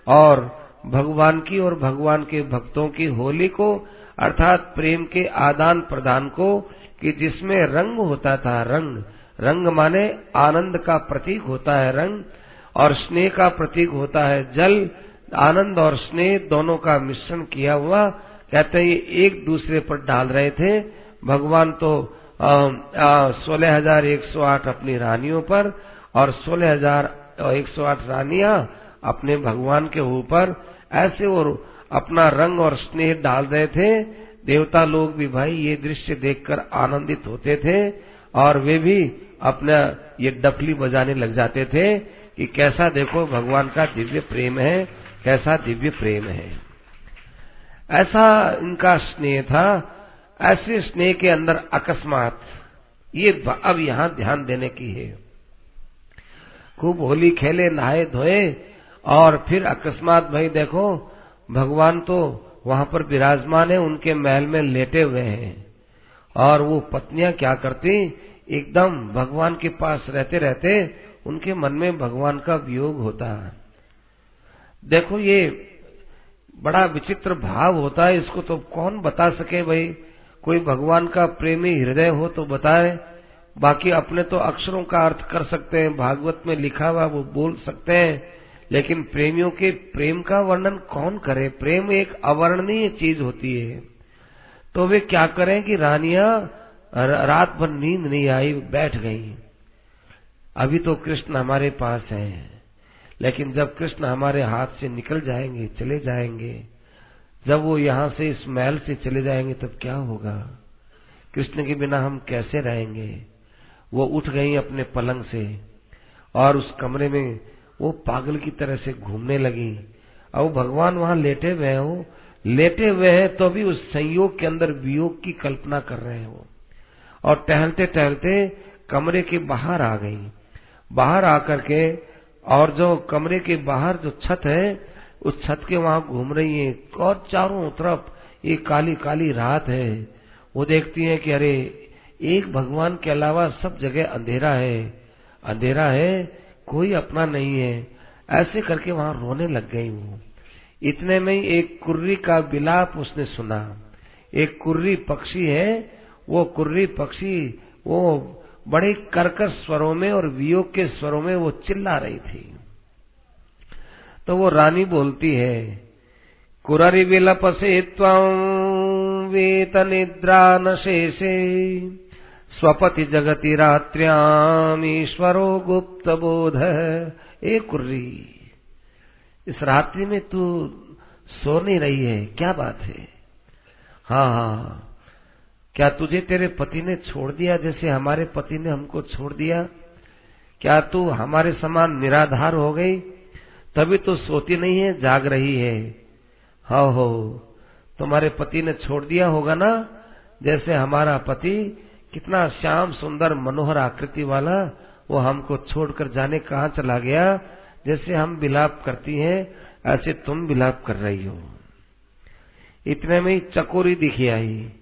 और भगवान की और भगवान के भक्तों की होली को, अर्थात प्रेम के आदान प्रदान को, कि जिसमें रंग होता था रंग। रंग माने आनंद का प्रतीक होता है रंग और स्नेह का प्रतीक होता है जल। आनंद और स्नेह दोनों का मिश्रण किया हुआ, कहते हैं एक दूसरे पर डाल रहे थे। भगवान तो सोलह हज़ार एक सौ आठ अपनी रानियों पर और सोलह हज़ार एक सौ आठ रानिया अपने भगवान के ऊपर, ऐसे और अपना रंग और स्नेह डाल रहे थे। देवता लोग भी भाई ये दृश्य देखकर आनंदित होते थे और वे भी अपना ये डफली बजाने लग जाते थे कि कैसा देखो भगवान का दिव्य प्रेम है। कैसा दिव्य प्रेम है। ऐसा इनका स्नेह था, ऐसे स्नेह के अंदर अकस्मात। ये अब यहाँ ध्यान देने की है। खूब होली खेले, नहाए, धोए और फिर अकस्मात भाई देखो, भगवान तो वहाँ पर विराजमान है, उनके महल में लेटे हुए हैं। और वो पत्नियाँ क्या करती, एकदम भगवान के पास रहते रहते उनके मन में भगवान का वियोग होता। है देखो ये बड़ा विचित्र भाव होता है, इसको तो कौन बता सके भाई? कोई भगवान का प्रेमी हृदय हो तो बताए। बाकी अपने तो अक्षरों का अर्थ कर सकते हैं, भागवत में लिखा हुआ वो बोल सकते हैं, लेकिन प्रेमियों के प्रेम का वर्णन कौन करे? प्रेम एक अवर्णनीय चीज़ होती है। तो वे क्या करें कि रानिया रात भर नींद नहीं आई, बैठ गई। अभी तो कृष्ण हमारे पास हैं। लेकिन जब कृष्ण हमारे हाथ से निकल जाएँगे, चले जाएँगे, जब वो यहाँ से इस महल से चले जाएँगे, तब क्या होगा? कृष्ण के बिना हम कैसे रहेंगे? वो उठ गई अपने पलंग से और उस कमरे में वो पागल की तरह से घूमने लगी। अब भगवान वहाँ लेटे हुए हो लेटे हुए हैं तो भी उस संयोग के अंदर वियोग की कल्पना कर रहे हो और टहलते टहलते कमरे के बाहर आ गई। बाहर आकर के और जो कमरे के बाहर जो छत है, उस छत के वहाँ घूम रही है। और चारों तरफ़ ये काली काली रात है। वो देखती है कि अरे, एक भगवान के अलावा सब जगह अंधेरा है। अंधेरा है, कोई अपना नहीं है। ऐसे करके वहाँ रोने लग गई वो। इतने में ही एक कुर्री का बिलाप उसने सुना। एक कुर्री पक्षी है, वो कुर्री पक्षी, वो बड़े कर्कश स्वरों में और वियोग के स्वरों में वो चिल्ला रही थी। तो वो रानी बोलती है, कुररी विलप से वेत निद्रा न शेषे। स्वपति जगति रात्र्याम गुप्त बोध ए कुर्री। इस रात्रि में तू सो नहीं रही है, क्या बात है हाँ हाँ। क्या तुझे तेरे पति ने छोड़ दिया जैसे हमारे पति ने हमको छोड़ दिया? क्या तू हमारे समान निराधार हो गई? तभी तो सोती नहीं है, जाग रही है। हाँ हो, तुम्हारे पति ने छोड़ दिया होगा ना? जैसे हमारा पति कितना श्याम सुंदर मनोहर आकृति वाला, वो हमको छोड़कर जाने कहा चला गया? जैसे हम विलाप करती हैं, ऐसे तुम विलाप कर रही हो। इतने में चकोरी दिखी आई।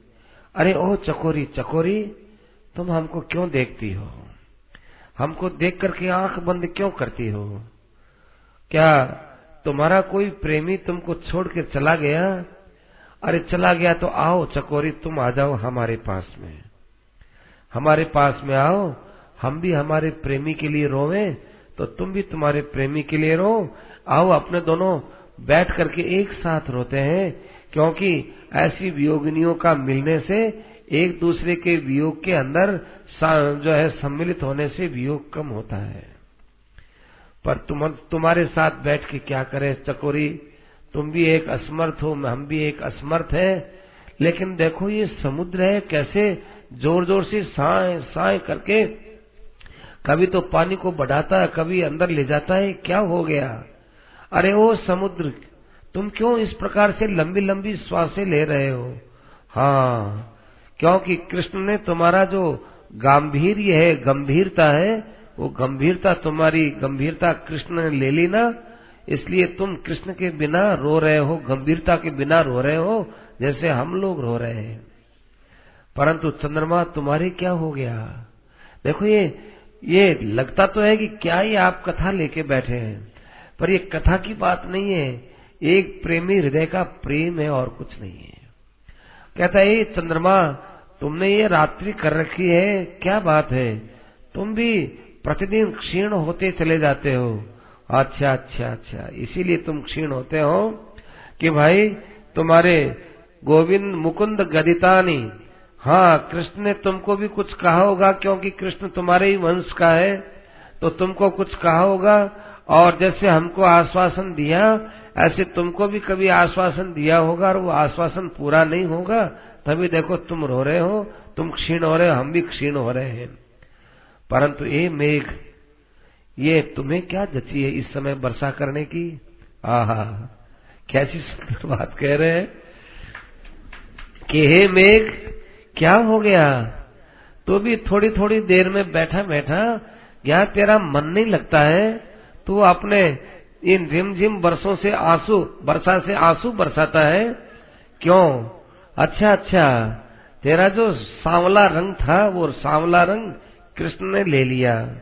अरे ओ चकोरी चकोरी, तुम हमको क्यों देखती हो? हमको देख करके आँख बंद क्यों करती हो? क्या तुम्हारा कोई प्रेमी तुमको छोड़ के चला गया? अरे चला गया तो आओ, चकोरी, तुम आ जाओ हमारे पास में। हमारे पास में आओ, हम भी हमारे प्रेमी के लिए रोवे तो तुम भी तुम्हारे प्रेमी के लिए रो। आओ, अपने दोनों बैठ करके एक साथ रोते हैं। क्योंकि ऐसी वियोगिनियों का मिलने से एक दूसरे के वियोग के अंदर जो है, सम्मिलित होने से वियोग कम होता है। पर तुम तुम्हारे साथ बैठ के क्या करें, चकोरी? तुम भी एक असमर्थ हो, हम भी एक असमर्थ है। लेकिन देखो, ये समुद्र है, कैसे ज़ोर ज़ोर से साए साए करके कभी तो पानी को बढ़ाता है, कभी अंदर ले जाता है, क्या हो गया? अरे ओ समुद्र तुम क्यों इस प्रकार से लंबी लंबी श्वासें ले रहे हो? हाँ क्योंकि कृष्ण ने तुम्हारा जो गंभीर है, गंभीरता है, वो गंभीरता तुम्हारी गंभीरता कृष्ण ने ले ली ना, इसलिए तुम कृष्ण के बिना रो रहे हो, गंभीरता के बिना रो रहे हो, जैसे हम लोग रो रहे हैं। परंतु चंद्रमा, तुम्हारे क्या हो गया? देखो ये ये लगता तो है कि क्या ही आप कथा लेके बैठे हैं, पर ये कथा की बात नहीं है। एक प्रेमी हृदय का प्रेम है और कुछ नहीं है। कहता है चंद्रमा, तुमने ये रात्रि कर रखी है, क्या बात है? तुम भी प्रतिदिन क्षीण होते चले जाते हो। अच्छा अच्छा अच्छा इसीलिए तुम क्षीण होते हो कि भाई, तुम्हारे गोविंद मुकुंद गदितानी हाँ कृष्ण ने तुमको भी कुछ कहा होगा क्योंकि कृष्ण तुम्हारे ही वंश का है तो तुमको कुछ कहा होगा और जैसे हमको आश्वासन दिया ऐसे तुमको भी कभी आश्वासन दिया होगा और वो आश्वासन पूरा नहीं होगा, तभी देखो तुम रो रहे हो, तुम क्षीण हो रहे हो, हम भी क्षीण हो रहे हैं। परंतु ये मेघ, ये तुम्हें क्या जची है इस समय वर्षा करने की? आहा, कैसी सुंदर बात कह रहे हैं कि हे मेघ, क्या हो गया? तो भी थोड़ी थोड़ी देर में बैठा बैठा क्या तेरा मन नहीं लगता है, तू अपने इन रिमझिम बरसों से आँसू वर्षा से आँसू बरसाता है। क्यों? अच्छा अच्छा। तेरा जो सांवला रंग था, वो सांवला रंग कृष्ण ने ले लिया।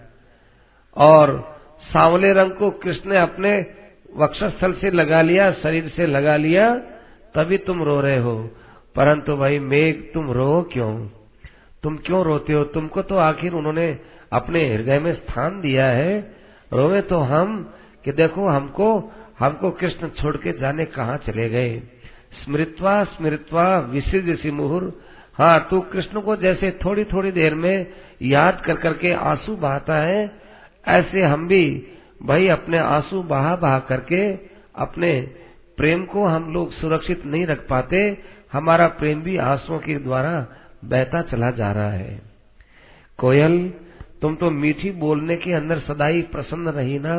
और सांवले रंग को कृष्ण ने अपने वक्षस्थल से लगा लिया, शरीर से लगा लिया, तभी तुम रो रहे हो। परंतु भाई, मेघ, तुम रो क्यों? तुम क्यों रोते हो? तुमको तो आखिर उन्होंने अपने हृदय में स्थान दिया है। रोवे तो हम कि देखो हमको हमको कृष्ण छोड़ के जाने कहा चले गए? स्मृतवा स्मृतवा जैसी मुहुर। हाँ तू कृष्ण को जैसे थोड़ी थोड़ी देर में याद कर करके आँसू बहाता है, ऐसे हम भी भाई अपने आँसू बहा बहा करके अपने प्रेम को हम लोग सुरक्षित नहीं रख पाते। हमारा प्रेम भी आंसुओं के द्वारा बहता चला जा रहा है। कोयल, तुम तो मीठी बोलने के अंदर सदाई प्रसन्न रही ना?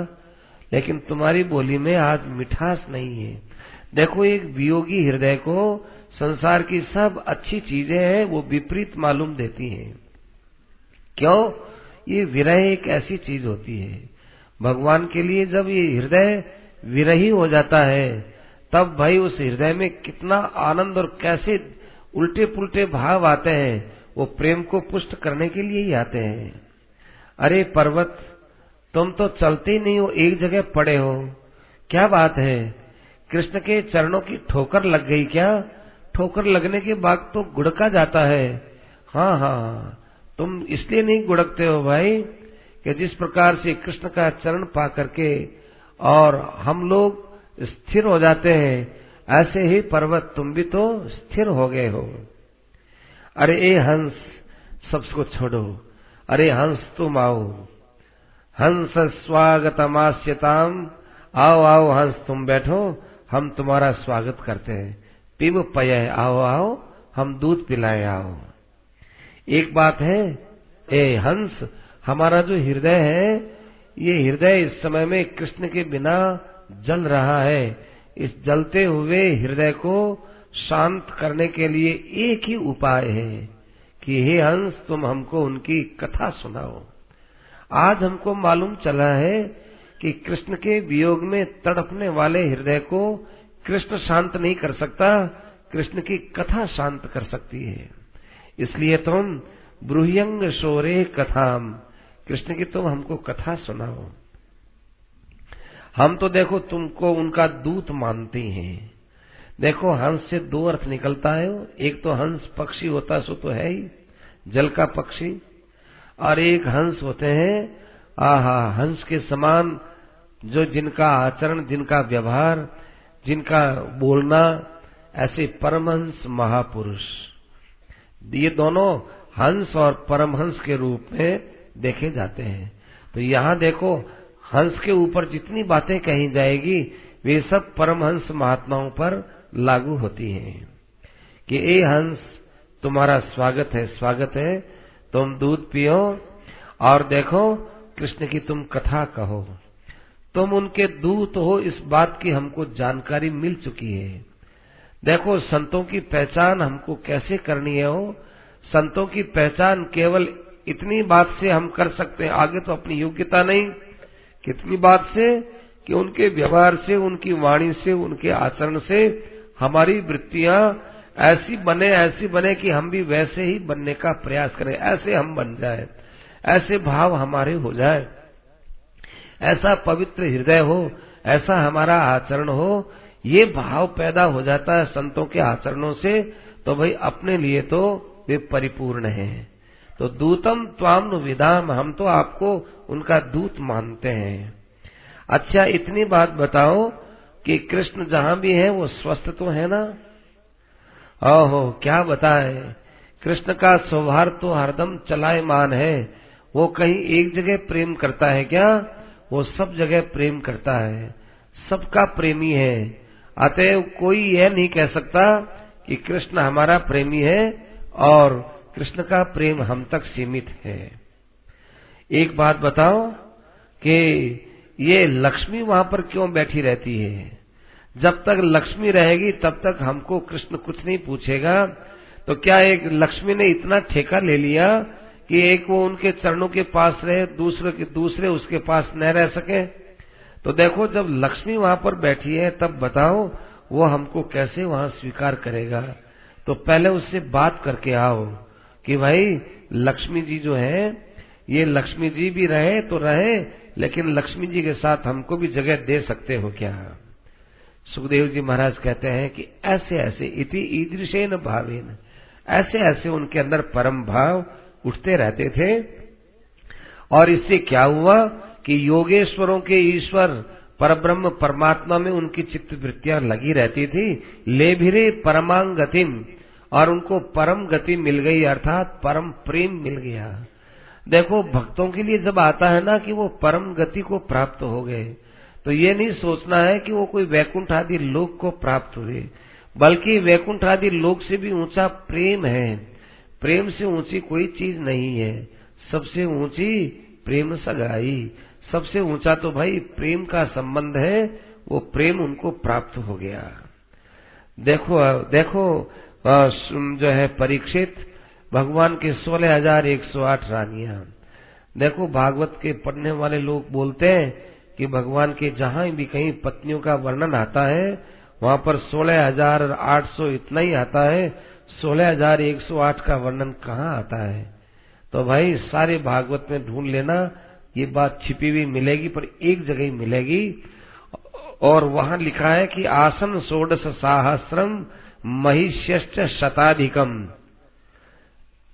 लेकिन तुम्हारी बोली में आज मिठास नहीं है। देखो, एक वियोगी हृदय को संसार की सब अच्छी चीज़ें हैं, वो विपरीत मालूम देती हैं। क्यों? ये विरह एक ऐसी चीज़ होती है। भगवान के लिए जब ये हृदय विरही हो जाता है, तब भाई उस हृदय में कितना आनंद और कैसे उल्टे पुल्टे भाव आते हैं, वो प्रेम को पुष्ट करने के लिए ही आते हैं। अरे पर्वत तुम तो चलते नहीं हो, एक जगह पड़े हो। क्या बात है? कृष्ण के चरणों की ठोकर लग गई क्या? ठोकर लगने के बाद तो गुड़का जाता है। हाँ हाँ तुम इसलिए नहीं गुड़कते हो भाई कि जिस प्रकार से कृष्ण का चरण पा करके और हम लोग स्थिर हो जाते हैं, ऐसे ही पर्वत तुम भी तो स्थिर हो गए हो। अरे ए हंस, सबको छोड़ो। अरे हंस, तुम आओ। हंस स्वागतमास्यताम आओ आओ, हंस, तुम बैठो, हम तुम्हारा स्वागत करते हैं। पिब पय, आओ आओ, हम दूध पिलाए, आओ। एक बात है, ए हंस, हमारा जो हृदय है, ये हृदय इस समय में कृष्ण के बिना जल रहा है। इस जलते हुए हृदय को शांत करने के लिए एक ही उपाय है कि, हे हंस, तुम हमको उनकी कथा सुनाओ। आज हमको मालूम चला है कि कृष्ण के वियोग में तड़पने वाले हृदय को कृष्ण शांत नहीं कर सकता, कृष्ण की कथा शांत कर सकती है। इसलिए तुम ब्रूहयंग शोरे कथाम, कृष्ण की तुम हमको कथा सुनाओ। हम तो देखो तुमको उनका दूत मानते हैं। देखो हंस से दो अर्थ निकलता है, एक तो हंस पक्षी होता सो तो है ही, जल का पक्षी और एक हंस होते हैं। आहा, हंस के समान जो जिनका आचरण, जिनका व्यवहार, जिनका बोलना, ऐसे परमहंस महापुरुष। ये दोनों हंस और परमहंस के रूप में देखे जाते हैं। तो यहाँ देखो, हंस के ऊपर जितनी बातें कही जाएगी, वे सब परमहंस महात्माओं पर लागू होती हैं। कि ए हंस, तुम्हारा स्वागत है स्वागत है। तुम दूध पियो और देखो कृष्ण की तुम कथा कहो। तुम उनके दूत हो, इस बात की हमको जानकारी मिल चुकी है। देखो, संतों की पहचान हमको कैसे करनी है हो संतों की पहचान केवल इतनी बात से हम कर सकते हैं। आगे तो अपनी योग्यता नहीं। कितनी बात से? कि उनके व्यवहार से, उनकी वाणी से, उनके आचरण से हमारी वृत्तियाँ ऐसी बने ऐसी बने कि हम भी वैसे ही बनने का प्रयास करें। ऐसे हम बन जाए। ऐसे भाव हमारे हो जाए। ऐसा पवित्र हृदय हो, ऐसा हमारा आचरण हो, ये भाव पैदा हो जाता है संतों के आचरणों से तो भाई अपने लिए तो वे परिपूर्ण हैं। तो दूतम त्वाम विदाम, हम तो आपको उनका दूत मानते हैं। अच्छा इतनी बात बताओ कि कृष्ण जहाँ भी है, वो स्वस्थ तो है ना? ओहो, क्या बताए? कृष्ण का सौहार्द तो हरदम चलायमान है। वो कहीं एक जगह प्रेम करता है क्या? वो सब जगह प्रेम करता है। सबका प्रेमी है। अतएव कोई यह नहीं कह सकता कि कृष्ण हमारा प्रेमी है और कृष्ण का प्रेम हम तक सीमित है। एक बात बताओ कि ये लक्ष्मी वहाँ पर क्यों बैठी रहती है? जब तक लक्ष्मी रहेगी, तब तक हमको कृष्ण कुछ नहीं पूछेगा। तो क्या एक लक्ष्मी ने इतना ठेका ले लिया कि एक वो उनके चरणों के पास रहे, दूसरे के, दूसरे उसके पास न रह सके? तो देखो, जब लक्ष्मी वहाँ पर बैठी है, तब बताओ, वो हमको कैसे वहाँ स्वीकार करेगा? तो पहले उससे बात करके आओ कि भाई, लक्ष्मी जी जो है, ये लक्ष्मी जी भी रहे तो रहे, लेकिन लक्ष्मी जी के साथ हमको भी जगह दे सकते हो क्या? सुखदेव जी महाराज कहते हैं कि ऐसे ऐसे इति ईदृशेन भावेन। ऐसे ऐसे उनके अंदर परम भाव उठते रहते थे। और इससे क्या हुआ कि योगेश्वरों के ईश्वर परब्रह्म परमात्मा में उनकी चित्त वृत्तियाँ लगी रहती थी। लेभिरे परमांग गतिम और उनको परम गति मिल गई अर्थात परम प्रेम मिल गया। देखो, भक्तों के लिए जब आता है ना कि वो परम गति को प्राप्त हो गए तो ये नहीं सोचना है कि वो कोई वैकुंठ आदि लोक को प्राप्त हुए, बल्कि वैकुंठ आदि लोक से भी ऊँचा प्रेम है। प्रेम से ऊँची कोई चीज़ नहीं है। सबसे ऊँची प्रेम सगाई। सबसे ऊँचा तो भाई प्रेम का संबंध है, वो प्रेम उनको प्राप्त हो गया। देखो देखो जो है परीक्षित, भगवान के सोलह हज़ार एक सौ आठ रानिया। देखो भागवत के पढ़ने वाले लोग बोलते हैं कि भगवान के जहाँ भी कहीं पत्नियों का वर्णन आता है, वहाँ पर सोलह हज़ार आठ सौ इतना ही आता है। सोलह हज़ार एक सौ आठ का वर्णन कहाँ आता है? तो भाई, सारे भागवत में ढूंढ लेना, ये बात छिपी हुई मिलेगी, पर एक जगह ही मिलेगी। और वहाँ लिखा है कि आसन षोडश साहस्रम महिष्यश्च शताधिकम।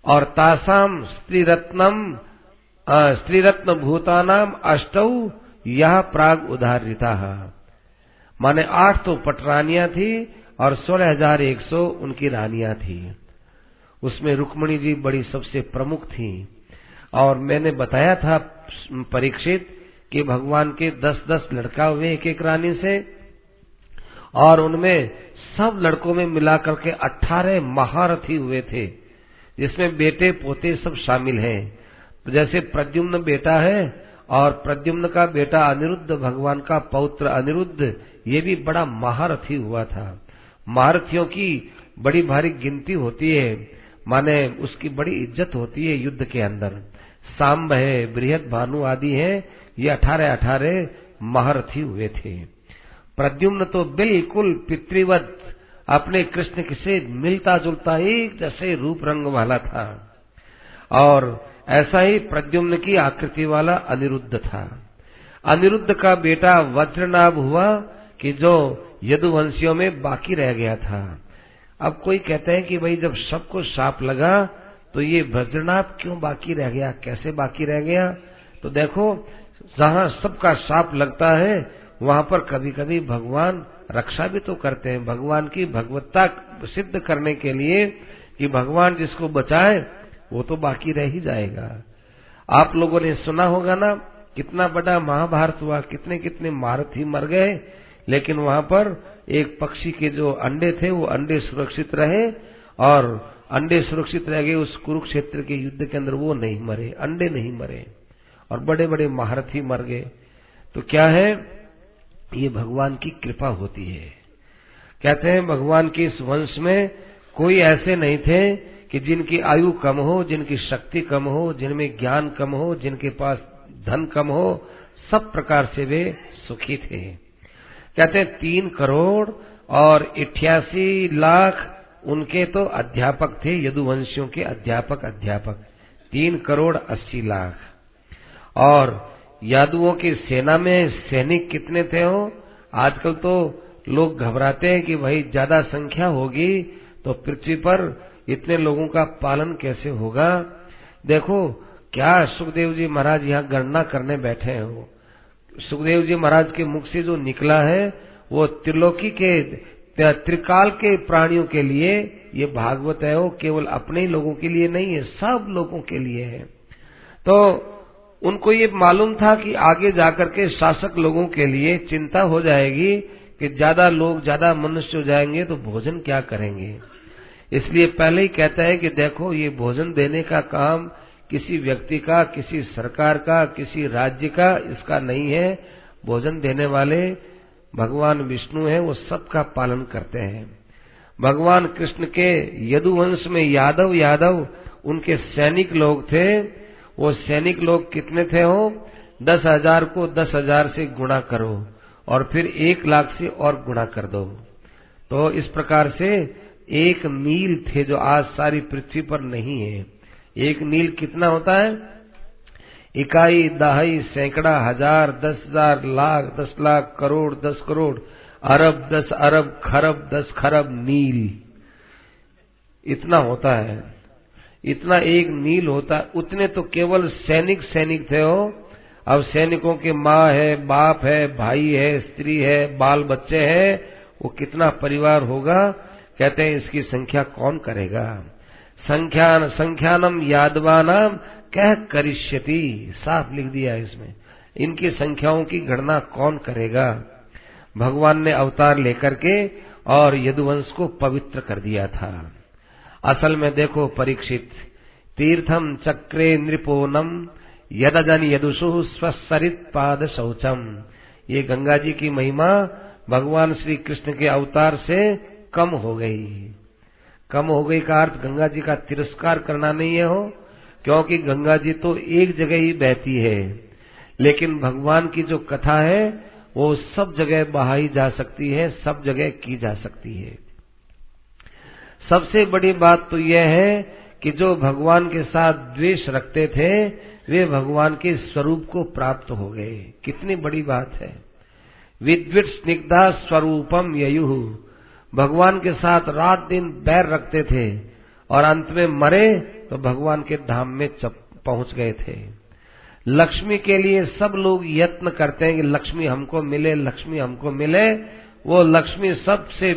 और तासाम स्त्री रत्नम स्त्री रत्न भूतानाम अष्टौ यह प्राग उदाहरिता माने आठ तो पटरानियाँ थी और सोलह हज़ार एक सौ उनकी रानियाँ थी। उसमें रुक्मणी जी बड़ी सबसे प्रमुख थी। और मैंने बताया था परीक्षित कि भगवान के दस दस लड़का हुए एक एक रानी से, और उनमें सब लड़कों में मिलाकर के अठारह महारथी हुए थे, जिसमें बेटे पोते सब शामिल हैं। जैसे प्रद्युम्न बेटा है और प्रद्युम्न का बेटा अनिरुद्ध, भगवान का पौत्र अनिरुद्ध, ये भी बड़ा महारथी हुआ था। महारथियों की बड़ी भारी गिनती होती है, माने उसकी बड़ी इज़्ज़त होती है युद्ध के अंदर। सांब है, बृहद भानु आदि है, ये अठारह अठारह महारथी हुए थे। प्रद्युम्न तो बिल्कुल पितृवत, अपने कृष्ण से मिलता जुलता एक जैसे रूप रंग वाला था। और ऐसा ही प्रद्युम्न की आकृति वाला अनिरुद्ध था। अनिरुद्ध का बेटा वज्रनाभ हुआ कि जो यदुवंशियों में बाकी रह गया था। अब कोई कहते हैं कि भाई जब सबको साप लगा तो ये वज्रनाभ क्यों बाकी रह गया? कैसे बाकी रह गया? तो देखो, जहाँ सबका साप लगता है, वहाँ पर कभी कभी भगवान रक्षा भी तो करते हैं। भगवान की भगवत्ता सिद्ध करने के लिए कि भगवान जिसको बचाए वो तो बाकी रह ही जाएगा। आप लोगों ने सुना होगा ना, कितना बड़ा महाभारत हुआ, कितने कितने महारथी मर गए, लेकिन वहाँ पर एक पक्षी के जो अंडे थे, वो अंडे सुरक्षित रहे, और अंडे सुरक्षित रह गए उस कुरुक्षेत्र के युद्ध के अंदर वो नहीं मरे, अंडे नहीं मरे, और बड़े बड़े महारथी मर गए। तो क्या है? ये भगवान की कृपा होती है। कहते हैं, भगवान के इस वंश में कोई ऐसे नहीं थे कि जिनकी आयु कम हो, जिनकी शक्ति कम हो, जिनमें ज्ञान कम हो, जिनके पास धन कम हो, सब प्रकार से वे सुखी थे। कहते हैं, तीन करोड़ और इक्यासी लाख उनके तो अध्यापक थे, यदुवंशियों के अध्यापक अध्यापक। तीन करोड़ अस्सी लाख। और यादुओं की सेना में सैनिक कितने थे हो आजकल तो लोग घबराते हैं कि भाई, ज़्यादा संख्या होगी तो पृथ्वी पर इतने लोगों का पालन कैसे होगा? देखो, क्या सुखदेव जी महाराज यहाँ गणना करने बैठे हो सुखदेव जी महाराज के मुख से जो निकला है, वो त्रिलोकी के त्रिकाल के प्राणियों के लिए, ये भागवत है वो, केवल अपने ही लोगों के लिए नहीं है, सब लोगों के लिए है। तो उनको ये मालूम था कि आगे जाकर के शासक लोगों के लिए चिंता हो जाएगी कि ज़्यादा लोग, ज़्यादा मनुष्य हो जाएँगे तो भोजन क्या करेंगे? इसलिए पहले ही कहता है कि देखो, ये भोजन देने का काम किसी व्यक्ति का, किसी सरकार का, किसी राज्य का इसका नहीं है। भोजन देने वाले भगवान विष्णु है, वो सबका पालन करते हैं। भगवान कृष्ण के यदुवंश में यादव यादव, उनके सैनिक लोग थे। वो सैनिक लोग कितने थे हो? दस हज़ार को दस हज़ार से गुणा करो और फिर एक लाख से और गुणा कर दो। तो इस प्रकार से एक मील थे जो आज सारी पृथ्वी पर नहीं है। एक मील कितना होता है? इकाई, दहाई, सैकड़ा, हज़ार, दस हज़ार, लाख, दस लाख, करोड़, दस करोड़, अरब, दस अरब, खरब, दस खरब नील। इतना होता है। इतना एक नील होता है। उतने तो केवल सैनिक सैनिक थे हो अब सैनिकों के माँ है, बाप है, भाई है, स्त्री है, बाल बच्चे हैं, वो कितना परिवार होगा? कहते हैं, इसकी संख्या कौन करेगा? संख्यान, संख्यानम यादवानाम, कह करिष्यति। साफ़ लिख दिया इसमें। इनकी संख्याओं की गणना कौन करेगा? भगवान ने अवतार लेकर के और यदुवंश को पवित्र कर दिया था। असल में देखो, परीक्षित तीर्थम चक्रे नृपोनम, यदजन यदुषु स्वसरित पाद शौचम ये गंगा जी की महिमा भगवान श्री कृष्ण के अवतार से कम हो गई कम हो गई का अर्थ गंगा जी का तिरस्कार करना नहीं है हो, क्योंकि गंगा जी तो एक जगह ही बहती है। लेकिन भगवान की जो कथा है, वो सब जगह बहाई जा सकती है, सब जगह की जा सकती है। सबसे बड़ी बात तो यह है कि जो भगवान के साथ द्वेष रखते थे, वे भगवान के स्वरूप को प्राप्त हो गए। कितनी बड़ी बात है। विद्वित स्निग्धा स्वरूपम ययु। भगवान के साथ रात दिन बैर रखते थे और अंत में मरे तो भगवान के धाम में पहुँच गए थे। लक्ष्मी के लिए सब लोग यत्न करते हैं कि लक्ष्मी हमको मिले, लक्ष्मी हमको मिले। वो लक्ष्मी सबसे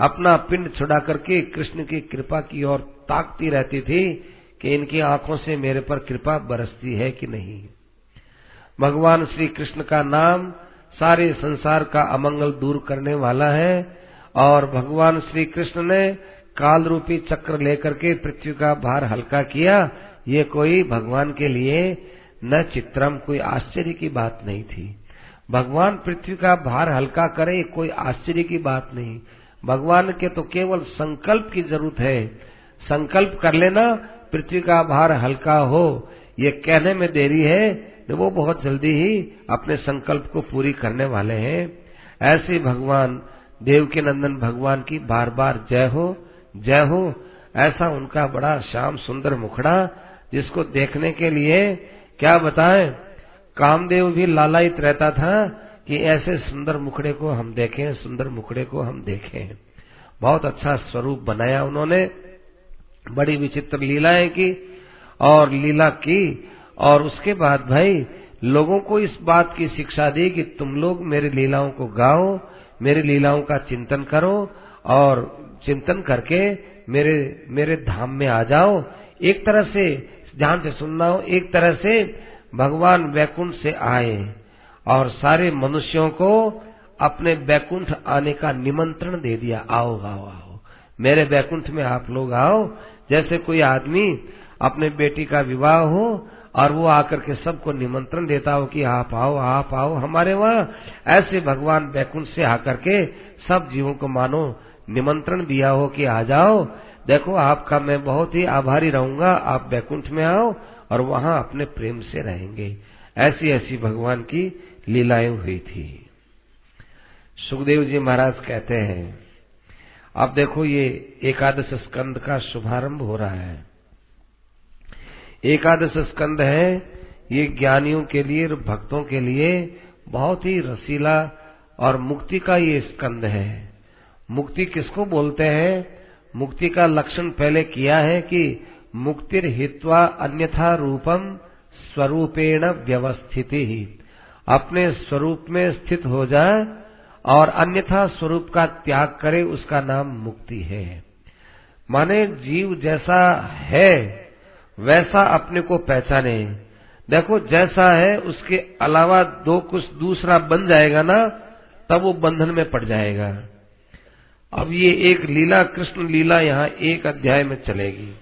अपना पिंड छुड़ा करके कृष्ण की कृपा की ओर ताकती रहती थी कि इनकी आँखों से मेरे पर कृपा बरसती है कि नहीं। भगवान श्री कृष्ण का नाम सारे संसार का अमंगल दूर करने वाला है। और भगवान श्री कृष्ण ने काल रूपी चक्र लेकर के पृथ्वी का भार हल्का किया। ये कोई भगवान के लिए न चित्रम, कोई आश्चर्य की बात नहीं थी। भगवान पृथ्वी का भार हल्का करे कोई आश्चर्य की बात नहीं। भगवान के तो केवल संकल्प की ज़रूरत है। संकल्प कर लेना, पृथ्वी का भार हल्का हो। ये कहने में देरी है तो वो बहुत जल्दी ही अपने संकल्प को पूरी करने वाले हैं। ऐसे भगवान देव के नंदन भगवान की बार बार जय हो जय हो, ऐसा उनका बड़ा श्याम सुंदर मुखड़ा, जिसको देखने के लिए, क्या बताएँ? कामदेव भी लालायित रहता था कि ऐसे सुंदर मुखड़े को हम देखें, सुंदर मुखड़े को हम देखें। बहुत अच्छा स्वरूप बनाया उन्होंने, बड़ी विचित्र लीलाएँ की, और लीला की, और उसके बाद भाई, लोगों को इस बात की शिक्षा दी कि तुम लोग मेरी लीलाओं को गाओ मेरी लीलाओं का चिंतन करो और चिंतन करके मेरे मेरे धाम में आ जाओ। एक तरह से, ध्यान से सुनना हो, एक तरह से भगवान वैकुंठ से आए और सारे मनुष्यों को अपने बैकुंठ आने का निमंत्रण दे दिया। आओ आओ आओ। मेरे बैकुंठ में आप लोग आओ। जैसे कोई आदमी अपने बेटी का विवाह हो और वो आकर के सबको निमंत्रण देता हो कि आप आओ आप आओ। हमारे वहाँ ऐसे भगवान बैकुंठ से आकर के सब जीवों को मानो, निमंत्रण दिया हो कि आ जाओ। देखो, आपका मैं बहुत ही आभारी रहूँगा, आप बैकुंठ में आओ और वहाँ अपने प्रेम से रहेंगे। ऐसी ऐसी भगवान की लीलाएँ हुई थी। सुखदेव जी महाराज कहते हैं, अब देखो ये एकादश स्कंद का शुभारंभ हो रहा है। एकादश स्कंद है, ये ज्ञानियों के लिए और भक्तों के लिए बहुत ही रसीला और मुक्ति का ये स्कंद है। मुक्ति किसको बोलते हैं? मुक्ति का लक्षण पहले किया है कि मुक्तिर हित्वा अन्यथा रूपम स्वरूपेण व्यवस्थित। ही अपने स्वरूप में स्थित हो जाए और अन्यथा स्वरूप का त्याग करे, उसका नाम मुक्ति है। माने जीव जैसा है वैसा अपने को पहचाने। देखो, जैसा है, उसके अलावा दो कुछ दूसरा बन जाएगा ना, तब वो बंधन में पड़ जाएगा। अब ये एक लीला, कृष्ण लीला यहाँ एक अध्याय में चलेगी।